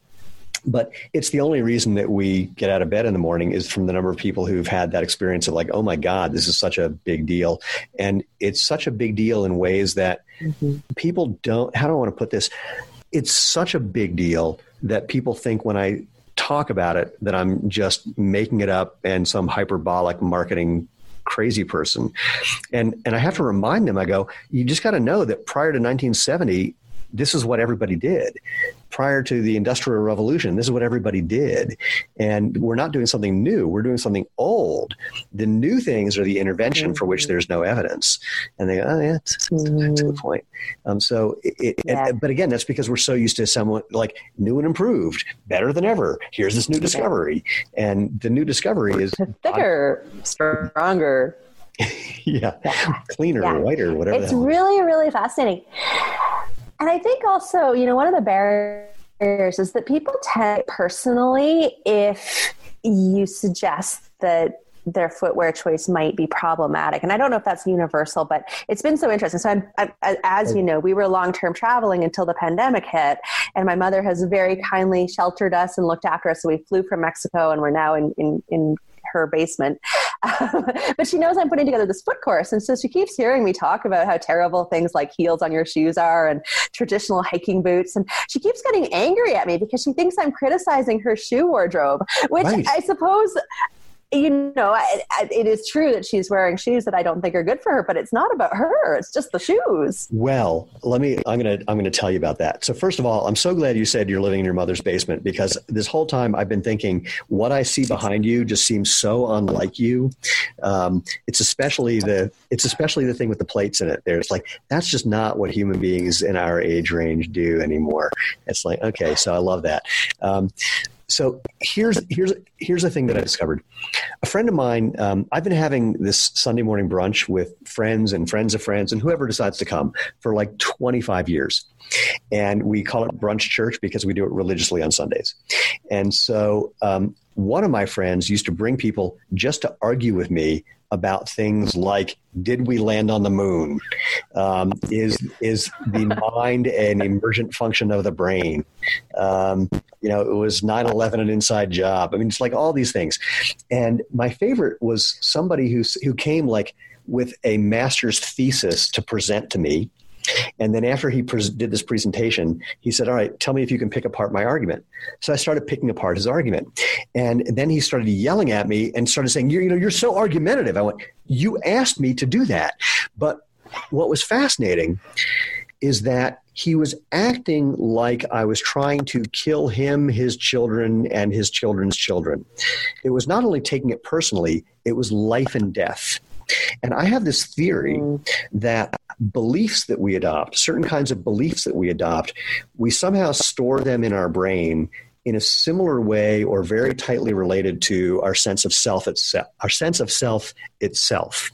But it's the only reason that we get out of bed in the morning is from the number of people who've had that experience of like, oh my God, this is such a big deal. And it's such a big deal in ways that mm-hmm. people don't, how do I want to put this? It's such a big deal that people think when I talk about it that I'm just making it up and some hyperbolic marketing crazy person. And and I have to remind them I go, you just got to know that prior to 1970 this is what everybody did. Prior to the Industrial Revolution. This is what everybody did. And we're not doing something new, we're doing something old. The new things are the intervention for which there's no evidence. And they go, oh, yeah, that's, that's a good mm-hmm. point. Um, so, it, yeah. and, but again, that's because we're so used to someone like new and improved, better than ever. Here's this new discovery. And the new discovery is thicker, stronger. yeah. yeah. cleaner, yeah. whiter, whatever. It's really, really fascinating. And I think also, you know, one of the barriers is that people tend personally if you suggest that their footwear choice might be problematic. And I don't know if that's universal, but it's been so interesting. So, I'm, I, as you know, we were long term traveling until the pandemic hit, and my mother has very kindly sheltered us and looked after us. So, we flew from Mexico and we're now in, in, in her basement. But she knows I'm putting together this foot course. And so she keeps hearing me talk about how terrible things like heels on your shoes are and traditional hiking boots. And she keeps getting angry at me because she thinks I'm criticizing her shoe wardrobe, which right. I suppose you know, I, I, it is true that she's wearing shoes that I don't think are good for her, but it's not about her. It's just the shoes. Well, let me. I'm gonna. I'm gonna tell you about that. So first of all, I'm so glad you said you're living in your mother's basement because this whole time I've been thinking what I see behind you just seems so unlike you. Um, it's especially the. It's especially the thing with the plates in it. There's like that's just not what human beings in our age range do anymore. It's like okay, so I love that. Um, so here's here's here's the thing that I discovered. A friend of mine, um, I've been having this Sunday morning brunch with friends and friends of friends and whoever decides to come for like 25 years, and we call it brunch church because we do it religiously on Sundays. And so um, one of my friends used to bring people just to argue with me about things like did we land on the moon? Um, is is the mind an emergent function of the brain? Um, you know it was 9-11 an inside job. I mean it's like all these things. And my favorite was somebody who who came like with a master's thesis to present to me and then after he pre- did this presentation, he said, All right, tell me if you can pick apart my argument. So I started picking apart his argument. And then he started yelling at me and started saying, you you know, you're so argumentative. I went, You asked me to do that. But what was fascinating is that he was acting like I was trying to kill him, his children, and his children's children. It was not only taking it personally, it was life and death. And I have this theory mm. that beliefs that we adopt, certain kinds of beliefs that we adopt, we somehow store them in our brain in a similar way or very tightly related to our sense of self itself, our sense of self itself.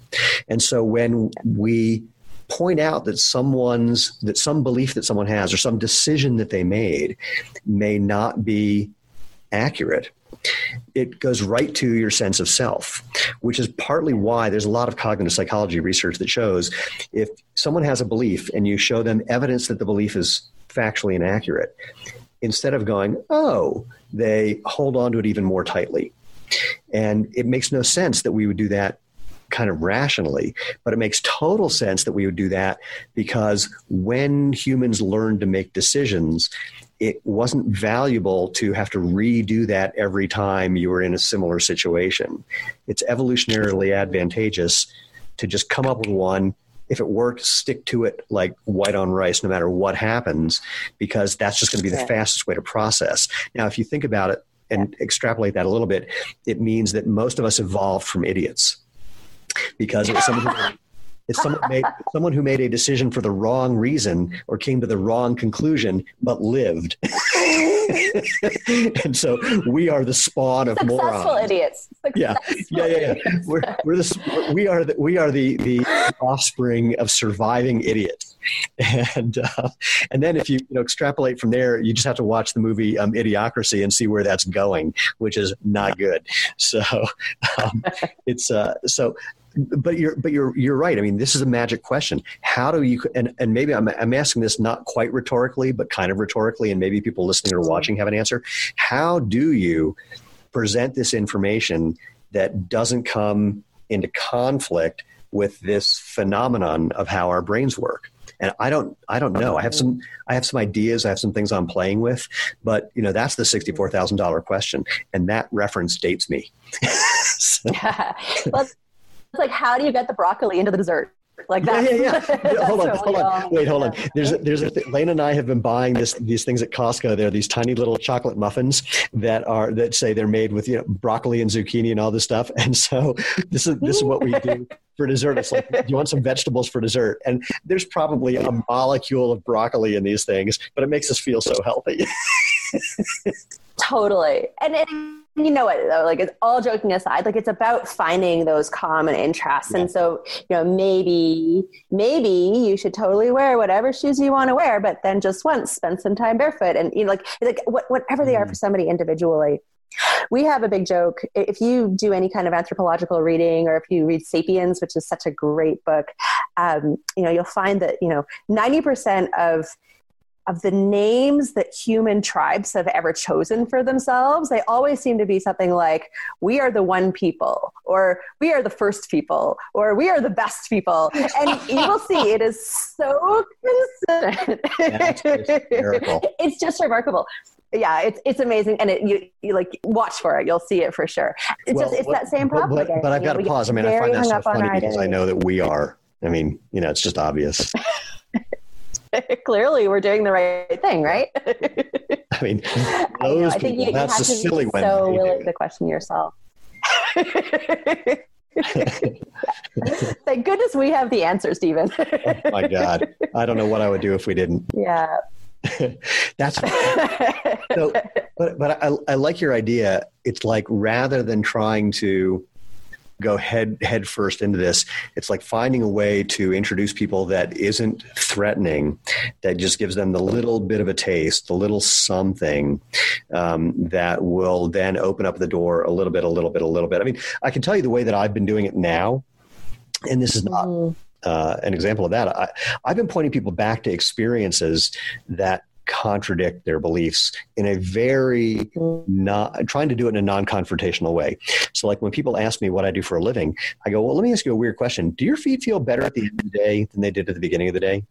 And so when we point out that someone's that some belief that someone has or some decision that they made may not be accurate it goes right to your sense of self, which is partly why there's a lot of cognitive psychology research that shows if someone has a belief and you show them evidence that the belief is factually inaccurate, instead of going, oh, they hold on to it even more tightly. And it makes no sense that we would do that kind of rationally, but it makes total sense that we would do that because when humans learn to make decisions, it wasn't valuable to have to redo that every time you were in a similar situation. It's evolutionarily advantageous to just come up with one. If it works, stick to it like white on rice, no matter what happens, because that's just going to be the fastest way to process. Now, if you think about it and extrapolate that a little bit, it means that most of us evolved from idiots because it was someone it's someone, made, someone who made a decision for the wrong reason or came to the wrong conclusion, but lived. and so we are the spawn of Successful morons. idiots. Yeah, yeah, yeah, yeah. We're, we're the, we are the, we are the, the offspring of surviving idiots. And uh, and then if you, you know extrapolate from there, you just have to watch the movie um, Idiocracy and see where that's going, which is not good. So um, it's uh, so but you're but you're you're right. I mean, this is a magic question. How do you and and maybe I'm I'm asking this not quite rhetorically, but kind of rhetorically, and maybe people listening or watching have an answer. How do you present this information that doesn't come into conflict with this phenomenon of how our brains work? and i don't i don't know i have some i have some ideas i have some things i'm playing with but you know that's the $64000 question and that reference dates me so. yeah. well, like, how do you get the broccoli into the dessert? like that. Yeah, yeah, yeah. hold on, hold on. Wait, hold on. There's a, there's a th- Lane and I have been buying this these things at Costco. They're these tiny little chocolate muffins that are that say they're made with you know broccoli and zucchini and all this stuff. And so this is this is what we do for dessert. It's like, do you want some vegetables for dessert? And there's probably a molecule of broccoli in these things, but it makes us feel so healthy. totally. And it, you know what though like it's all joking aside like it's about finding those common interests yeah. and so you know maybe maybe you should totally wear whatever shoes you want to wear but then just once spend some time barefoot and you know like like whatever they are for mm. somebody individually we have a big joke if you do any kind of anthropological reading or if you read sapiens which is such a great book um, you know you'll find that you know 90% of of the names that human tribes have ever chosen for themselves, they always seem to be something like, we are the one people, or we are the first people, or we are the best people. And you will see it is so consistent. it's just remarkable. Yeah, it's it's amazing, and it, you, you like watch for it. You'll see it for sure. It's well, just it's that same problem. But, but, but I've got to pause. I mean, I find that so funny because I know that we are. I mean, you know, it's just obvious. clearly we're doing the right thing, right? I mean, those I, I think you, that's you have to silly be so willing to question yourself. Thank goodness we have the answer, Steven. oh my God. I don't know what I would do if we didn't. Yeah. That's so, but but I, I like your idea. It's like rather than trying to go head head first into this. It's like finding a way to introduce people that isn't threatening that just gives them the little bit of a taste the little something um, that will then open up the door a little bit a little bit a little bit. I mean i can tell you the way that i've been doing it now and this is not mm. uh, an example of that. I, i've been pointing people back to experiences that contradict their beliefs in a very not trying to do it in a non-confrontational way. So like when people ask me what I do for a living, I go, well, let me ask you a weird question. Do your feet feel better at the end of the day than they did at the beginning of the day?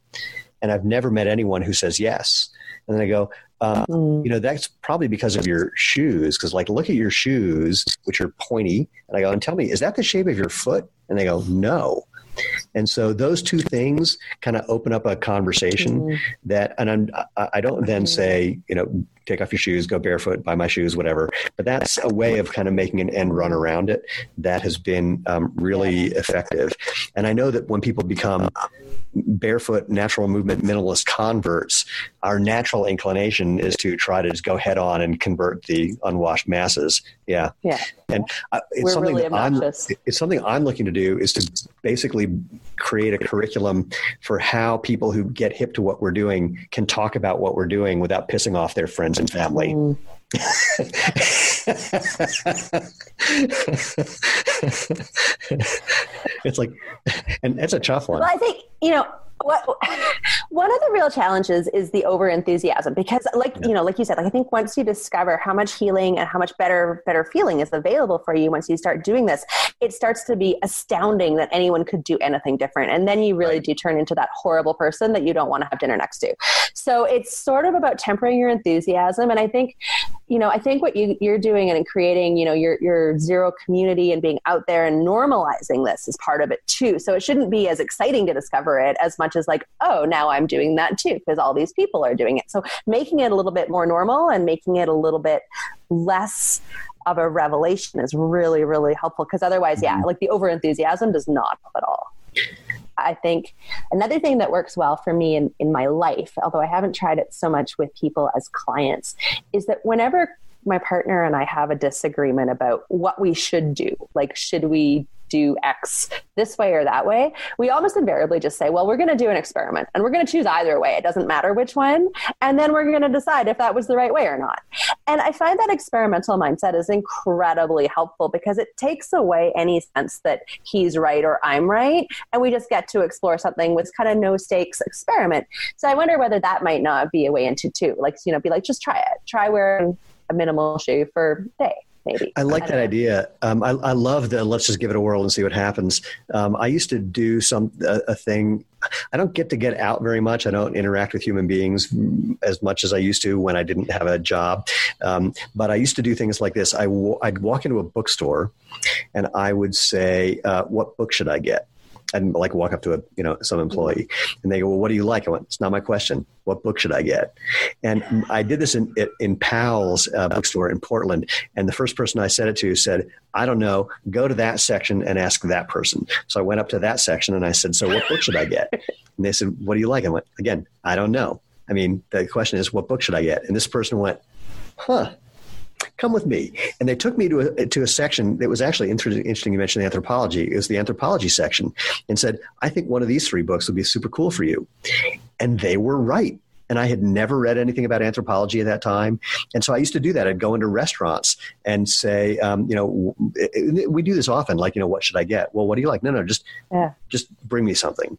And I've never met anyone who says yes. And then I go, uh, you know, that's probably because of your shoes. Because, like, look at your shoes, which are pointy. And I go, and tell me, is that the shape of your foot? And they go, no. And so those two things kind of open up a conversation mm-hmm. that, and I'm, I don't then say, you know, take off your shoes, go barefoot, buy my shoes, whatever. But that's a way of kind of making an end run around it that has been um, really effective. And I know that when people become barefoot natural movement minimalist converts, our natural inclination is to try to just go head on and convert the unwashed masses. Yeah. Yeah. And uh, it's We're something really I'm, it's something I'm looking to do is to basically create a curriculum for how people who get hip to what we're doing can talk about what we're doing without pissing off their friends and family. Mm. it's like, and it's a tough one. Well, I think, you know, what, one of the real challenges is the over enthusiasm because like yeah. you know like you said like i think once you discover how much healing and how much better better feeling is available for you once you start doing this it starts to be astounding that anyone could do anything different and then you really right. do turn into that horrible person that you don't want to have dinner next to so it's sort of about tempering your enthusiasm and i think you know i think what you, you're doing and creating you know your your Xero community and being out there and normalizing this is part of it too so it shouldn't be as exciting to discover it as much as like oh now i'm doing that too because all these people are doing it so making it a little bit more normal and making it a little bit less of a revelation is really really helpful because otherwise yeah mm-hmm. like the over enthusiasm does not help at all I think another thing that works well for me in, in my life, although I haven't tried it so much with people as clients, is that whenever my partner and I have a disagreement about what we should do, like should we do X this way or that way, we almost invariably just say, well, we're going to do an experiment and we're going to choose either way. It doesn't matter which one. And then we're going to decide if that was the right way or not. And I find that experimental mindset is incredibly helpful because it takes away any sense that he's right or I'm right. And we just get to explore something with kind of no stakes experiment. So I wonder whether that might not be a way into too. Like, you know, be like, just try it. Try wearing a minimal shoe for a day maybe. I like I that know. idea. Um, I, I, love the let's just give it a whirl and see what happens. Um, I used to do some a, a, thing. I don't get to get out very much. I don't interact with human beings as much as I used to when I didn't have a job. Um, but I used to do things like this. I w- I'd walk into a bookstore, and I would say, uh, "What book should I get?" I'd like walk up to a you know some employee, and they go, "Well, what do you like?" I went, "It's not my question. What book should I get?" And I did this in in Powell's uh, bookstore in Portland, and the first person I said it to said, "I don't know. Go to that section and ask that person." So I went up to that section and I said, "So what book should I get?" And they said, "What do you like?" I went, "Again, I don't know. I mean, the question is, what book should I get?" And this person went, "Huh." Come with me. And they took me to a, to a section that was actually interesting. interesting. You mentioned anthropology. It was the anthropology section and said, I think one of these three books would be super cool for you. And they were right. And I had never read anything about anthropology at that time. And so I used to do that. I'd go into restaurants and say, um, you know, we do this often, like, you know, what should I get? Well, what do you like? No, no, just, yeah. just bring me something.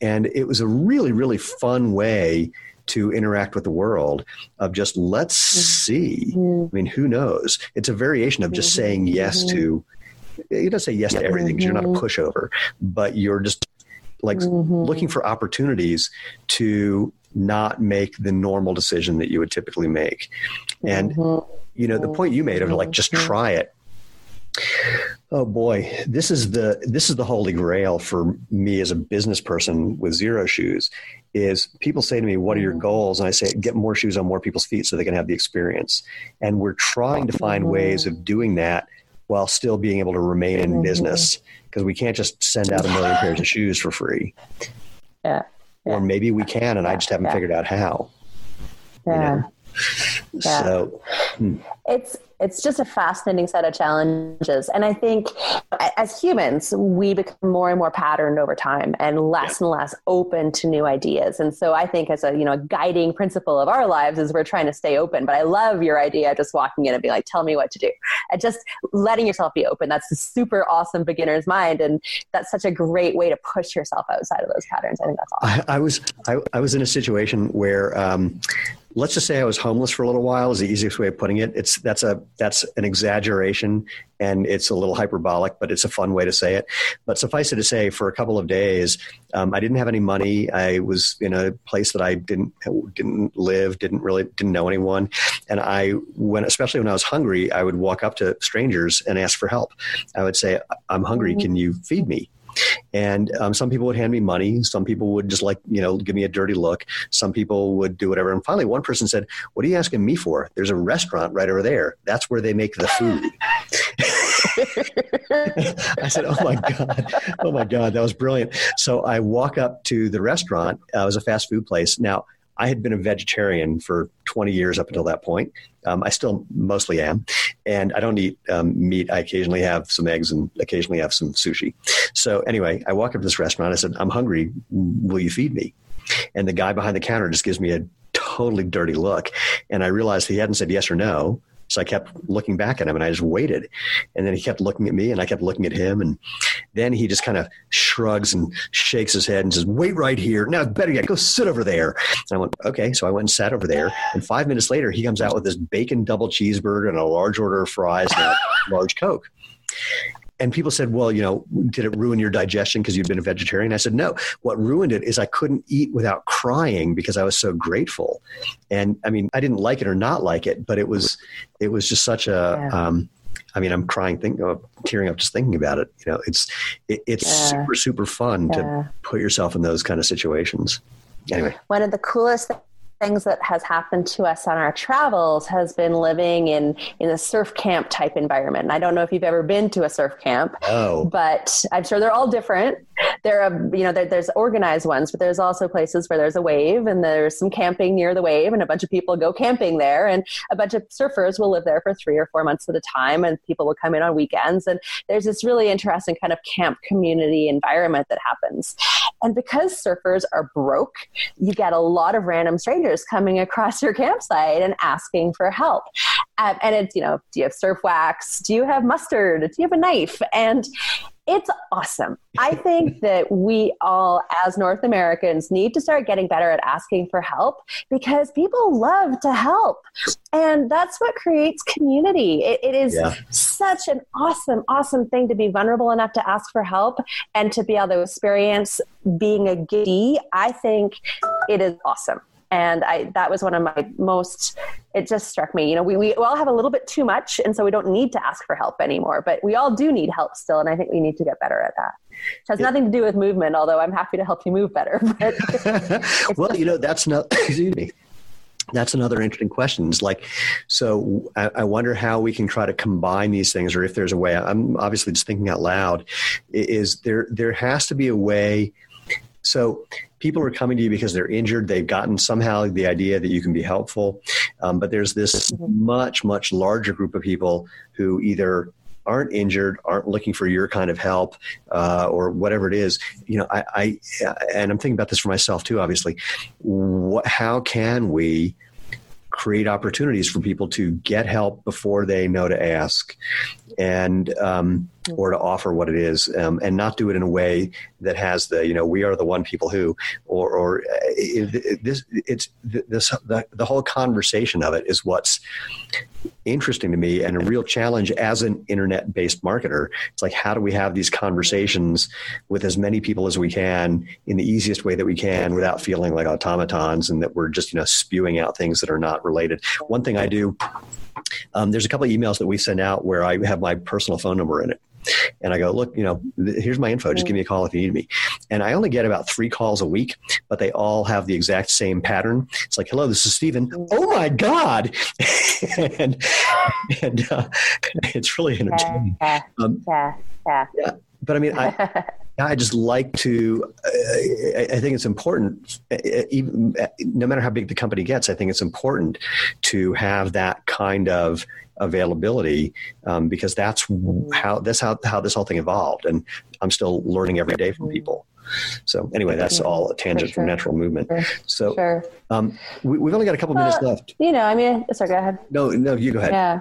And it was a really, really fun way to interact with the world of just let's mm-hmm. see. Mm-hmm. I mean, who knows? It's a variation of just saying yes mm-hmm. to. You don't say yes to everything because you're not a pushover, but you're just like looking for opportunities to not make the normal decision that you would typically make. And you know, the point you made of like just try it Oh boy, this is the this is the holy grail for me as a business person with Xero Shoes. Is people say to me, "What are your goals?" And I say, "Get more shoes on more people's feet so they can have the experience." And we're trying to find ways of doing that while still being able to remain in business because we can't just send out a million pairs of shoes for free. Yeah. yeah. Or maybe we can, and I just haven't yeah. figured out how. Yeah. You know? So hmm. it's it's just a fascinating set of challenges. And I think as humans, we become more and more patterned over time and less and less open to new ideas. And so I think as a, you know, guiding principle of our lives is we're trying to stay open. But I love your idea of just walking in and being like, tell me what to do. And just letting yourself be open. That's a super awesome beginner's mind. And that's such a great way to push yourself outside of those patterns. I think that's awesome. I, I was I, I was in a situation where um, let's just say I was homeless for a little while is the easiest way of putting it. It's that's a that's an exaggeration and it's a little hyperbolic, but it's a fun way to say it. But suffice it to say, for a couple of days, um, I didn't have any money. I was in a place that I didn't didn't live, didn't really didn't know anyone, and I when especially when I was hungry, I would walk up to strangers and ask for help. I would say, "I'm hungry. Mm-hmm. Can you feed me?" And um, some people would hand me money. Some people would just like, you know, give me a dirty look. Some people would do whatever. And finally, one person said, What are you asking me for? There's a restaurant right over there. That's where they make the food. I said, "Oh my god, oh my god, that was brilliant." So I walk up to the restaurant. Uh, it was a fast food place. Now I had been a vegetarian for 20 years up until that point. Um, I still mostly am. And I don't eat um, meat. I occasionally have some eggs and occasionally have some sushi. So, anyway, I walk up to this restaurant. I said, I'm hungry. Will you feed me? And the guy behind the counter just gives me a totally dirty look. And I realized he hadn't said yes or no. So I kept looking back at him and I just waited. And then he kept looking at me and I kept looking at him. And then he just kind of shrugs and shakes his head and says, Wait right here. Now, better yet, go sit over there. And I went, Okay. So I went and sat over there. And five minutes later, he comes out with this bacon double cheeseburger and a large order of fries and a large Coke and people said, well, you know, did it ruin your digestion because you'd been a vegetarian? I said, no. What ruined it is I couldn't eat without crying because I was so grateful. And I mean, I didn't like it or not like it, but it was, it was just such a, yeah. um, I mean, I'm crying, thinking, uh, tearing up just thinking about it. You know, it's, it, it's yeah. super, super fun yeah. to put yourself in those kind of situations. Anyway, one of the coolest things that has happened to us on our travels has been living in in a surf camp type environment. And I don't know if you've ever been to a surf camp, oh. but I'm sure they're all different. There are you know there, there's organized ones, but there's also places where there's a wave and there's some camping near the wave, and a bunch of people go camping there, and a bunch of surfers will live there for three or four months at a time, and people will come in on weekends, and there's this really interesting kind of camp community environment that happens. And because surfers are broke, you get a lot of random strangers strangers coming across your campsite and asking for help. Um, and it's, you know, do you have surf wax? Do you have mustard? Do you have a knife? And it's awesome. I think that we all, as North Americans, need to start getting better at asking for help because people love to help. And that's what creates community. it, it is yeah. such an awesome, awesome thing to be vulnerable enough to ask for help and to be able to experience being a giddy. I think it is awesome And I, that was one of my most, it just struck me, you know, we, we all have a little bit too much. And so we don't need to ask for help anymore, but we all do need help still. And I think we need to get better at that. It has yeah. nothing to do with movement, although I'm happy to help you move better. well, you know, that's not, excuse me that's another interesting question. It's like, so I, I, wonder how we can try to combine these things, or if there's a way. I'm obviously just thinking out loud. Is there there has to be a way? So people are coming to you because they're injured. They've gotten somehow the idea that you can be helpful, um, but there's this much much larger group of people who either aren't injured, aren't looking for your kind of help, uh, or whatever it is, you know, I, I, and I'm thinking about this for myself too, obviously. What, how can we create opportunities for people to get help before they know to ask and um, or to offer what it is um, and not do it in a way that has the you know we are the one people who or or uh, it, it, this it's this the, the whole conversation of it is what's interesting to me and a real challenge as an internet based marketer. It's like, how do we have these conversations with as many people as we can in the easiest way that we can without feeling like automatons and that we're just, you know, spewing out things that are not related. One thing I do, um, there's a couple of emails that we send out where I have my personal phone number in it. And I go, look, you know, here's my info. Just give me a call if you need me. And I only get about three calls a week, but they all have the exact same pattern. It's like, hello, this is Steven. Oh my God. and and uh, it's really entertaining. Yeah, um, yeah, yeah. yeah. But I mean, I, I just like to. Uh, I, I, think it's important, uh, even uh, no matter how big the company gets. I think it's important to have that kind of availability um, because that's mm-hmm. how that's how how this whole thing evolved, and I'm still learning every day from mm-hmm. people. So anyway, that's all a tangent sure. from natural movement. Sure. So sure. Um, we, have only got a couple minutes left. You know, I mean, sorry, go ahead. No, no, you go ahead. Yeah.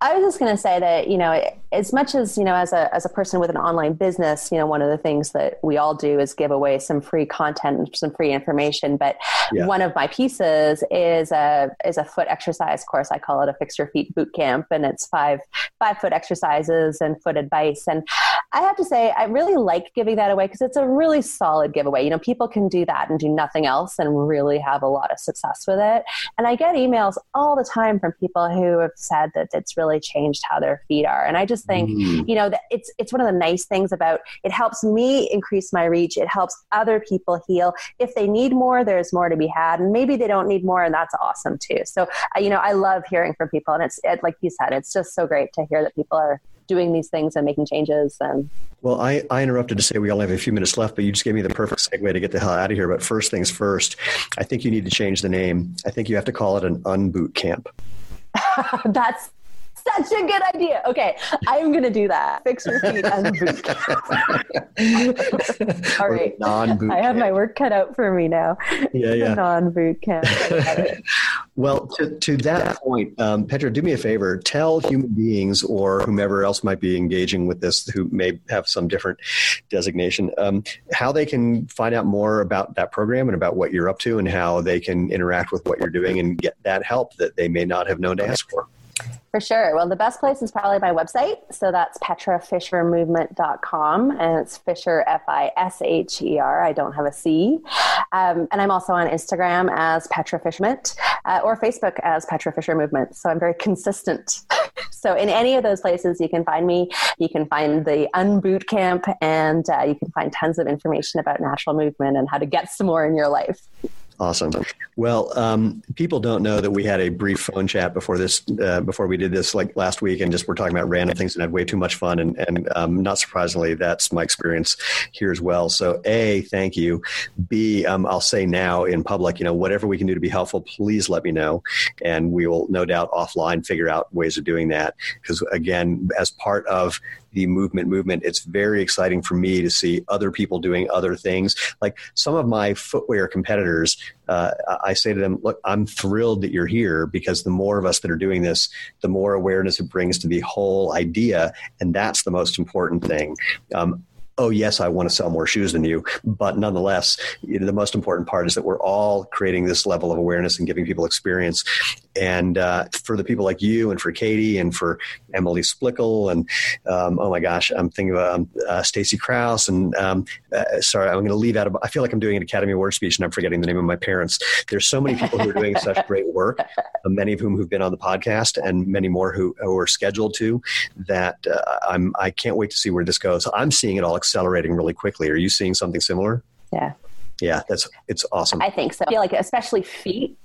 I was just going to say that, you know, as much as, you know, as a, as a person with an online business, you know, one of the things that we all do is give away some free content, some free information. But yeah. one of my pieces is a, is a foot exercise course. I call it a fix your feet boot camp and it's five, five foot exercises and foot advice. And I have to say, I really like giving that away because it's a really solid giveaway. You know, people can do that and do nothing else and really have a lot of success with it. And I get emails all the time from people who have said that it's really changed how their feet are. And I just think, mm. you know, that it's it's one of the nice things about it helps me increase my reach. It helps other people heal. If they need more, there's more to be had, and maybe they don't need more, and that's awesome too. So, you know, I love hearing from people, and it's it, like you said, it's just so great to hear that people are doing these things and making changes. And well, I, I interrupted to say we only have a few minutes left, but you just gave me the perfect segue to get the hell out of here. But first things first, I think you need to change the name. I think you have to call it an unboot camp. That's such a good idea. Okay, I'm going to do that. Fix your feet and boot camp. All right. Non-boot I have my work cut out for me now. Yeah, yeah. Non-boot camp. well, to, to that point, um, Petra, do me a favor. Tell human beings or whomever else might be engaging with this who may have some different designation um, how they can find out more about that program and about what you're up to and how they can interact with what you're doing and get that help that they may not have known to ask for. For sure. Well, the best place is probably my website. So that's petrafishermovement.com and it's Fisher, F I S H E R. I don't have a C. Um, and I'm also on Instagram as Petra Fisher Movement uh, or Facebook as Petra Fisher Movement. So I'm very consistent. so in any of those places, you can find me. You can find the Unboot Camp and uh, you can find tons of information about natural movement and how to get some more in your life. Awesome. Well, um, people don't know that we had a brief phone chat before this, uh, before we did this, like last week, and just we're talking about random things and had way too much fun. And, and um, not surprisingly, that's my experience here as well. So, a, thank you. B, um, I'll say now in public, you know, whatever we can do to be helpful, please let me know, and we will no doubt offline figure out ways of doing that. Because again, as part of the movement movement. It's very exciting for me to see other people doing other things. Like some of my footwear competitors uh, i say to them look i'm thrilled that you're here because the more of us that are doing this the more awareness it brings to the whole idea and that's the most important thing. Um, oh yes i want to sell more shoes than you but nonetheless the most important part is that we're all creating this level of awareness and giving people experience and uh, for the people like you and for Katie and for Emily Splichal and um, oh my gosh, I'm thinking of um, uh, Stacy Kraus and um, uh, sorry, I'm going to leave out. Of, I feel like I'm doing an Academy Award speech and I'm forgetting the name of my parents. There's so many people who are doing such great work, many of whom who've been on the podcast and many more who, who are scheduled to. That uh, I'm I can't wait to see where this goes. I'm seeing it all accelerating really quickly. Are you seeing something similar? Yeah. Yeah, that's it's awesome. I think so. I feel like especially feet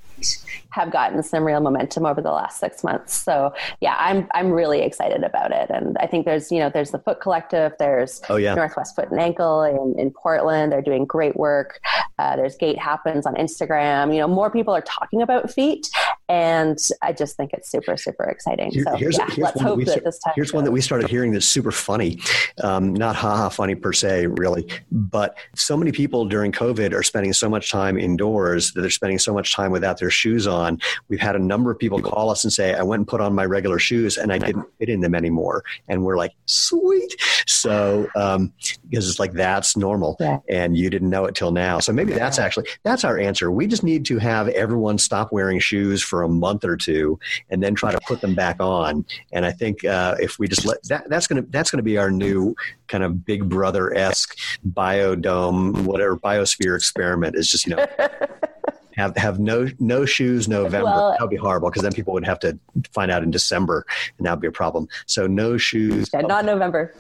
have gotten some real momentum over the last six months. So yeah, I'm I'm really excited about it, and I think there's you know there's the Foot Collective, there's oh, yeah. Northwest Foot and Ankle in, in Portland. They're doing great work. Uh, there's Gait Happens on Instagram. You know, more people are talking about feet, and I just think it's super super exciting. Here, so here's, yeah, here's let's hope that, start, this time. Here's goes. one that we started hearing that's super funny, um, not haha funny per se, really, but so many people during COVID are spending so much time indoors that they're spending so much time without their shoes on. We've had a number of people call us and say, I went and put on my regular shoes and I didn't fit in them anymore. And we're like, sweet. So, um, because it's like, that's normal. Yeah. And you didn't know it till now. So maybe that's actually, that's our answer. We just need to have everyone stop wearing shoes for a month or two and then try to put them back on. And I think, uh, if we just let that, that's going to, that's going to be our new kind of big brother esque biodome, whatever biosphere experiment is just, you know, have have no no shoes November. Well- that would be horrible because then people would have to find out in December, and that would be a problem. So no shoes. Yeah, not November.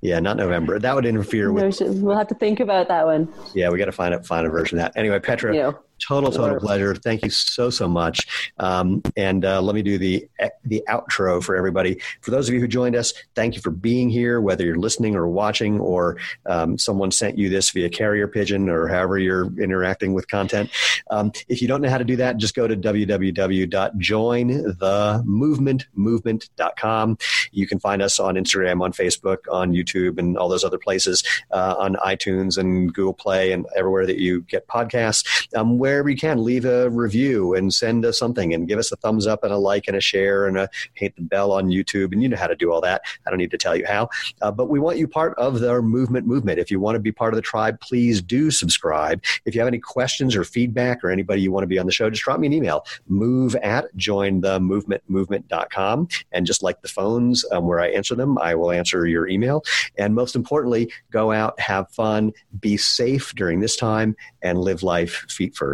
yeah, not November. That would interfere with. No. We'll have to think about that one. Yeah, we got to find a find a version of that. Anyway, Petra, You know. Total total pleasure. Thank you so so much. Um, and uh, let me do the the outro for everybody. For those of you who joined us, thank you for being here. Whether you're listening or watching, or um, someone sent you this via carrier pigeon, or however you're interacting with content. Um, if you don't know how to do that, just go to www.jointhemovementmovement.com. You can find us on Instagram, on Facebook, on YouTube, and all those other places, uh, on iTunes and Google Play, and everywhere that you get podcasts. Um, wherever you can, leave a review and send us something, and give us a thumbs up and a like and a share and a hit the bell on YouTube. And you know how to do all that. I don't need to tell you how. Uh, but we want you part of the movement movement. If you want to be part of the tribe, please do subscribe. If you have any questions or feedback or anybody you want to be on the show, just drop me an email. Move at jointhemovementmovement.com. And just like the phones um, where I answer them, I will answer your email. And most importantly, go out, have fun, be safe during this time, and live life feet first.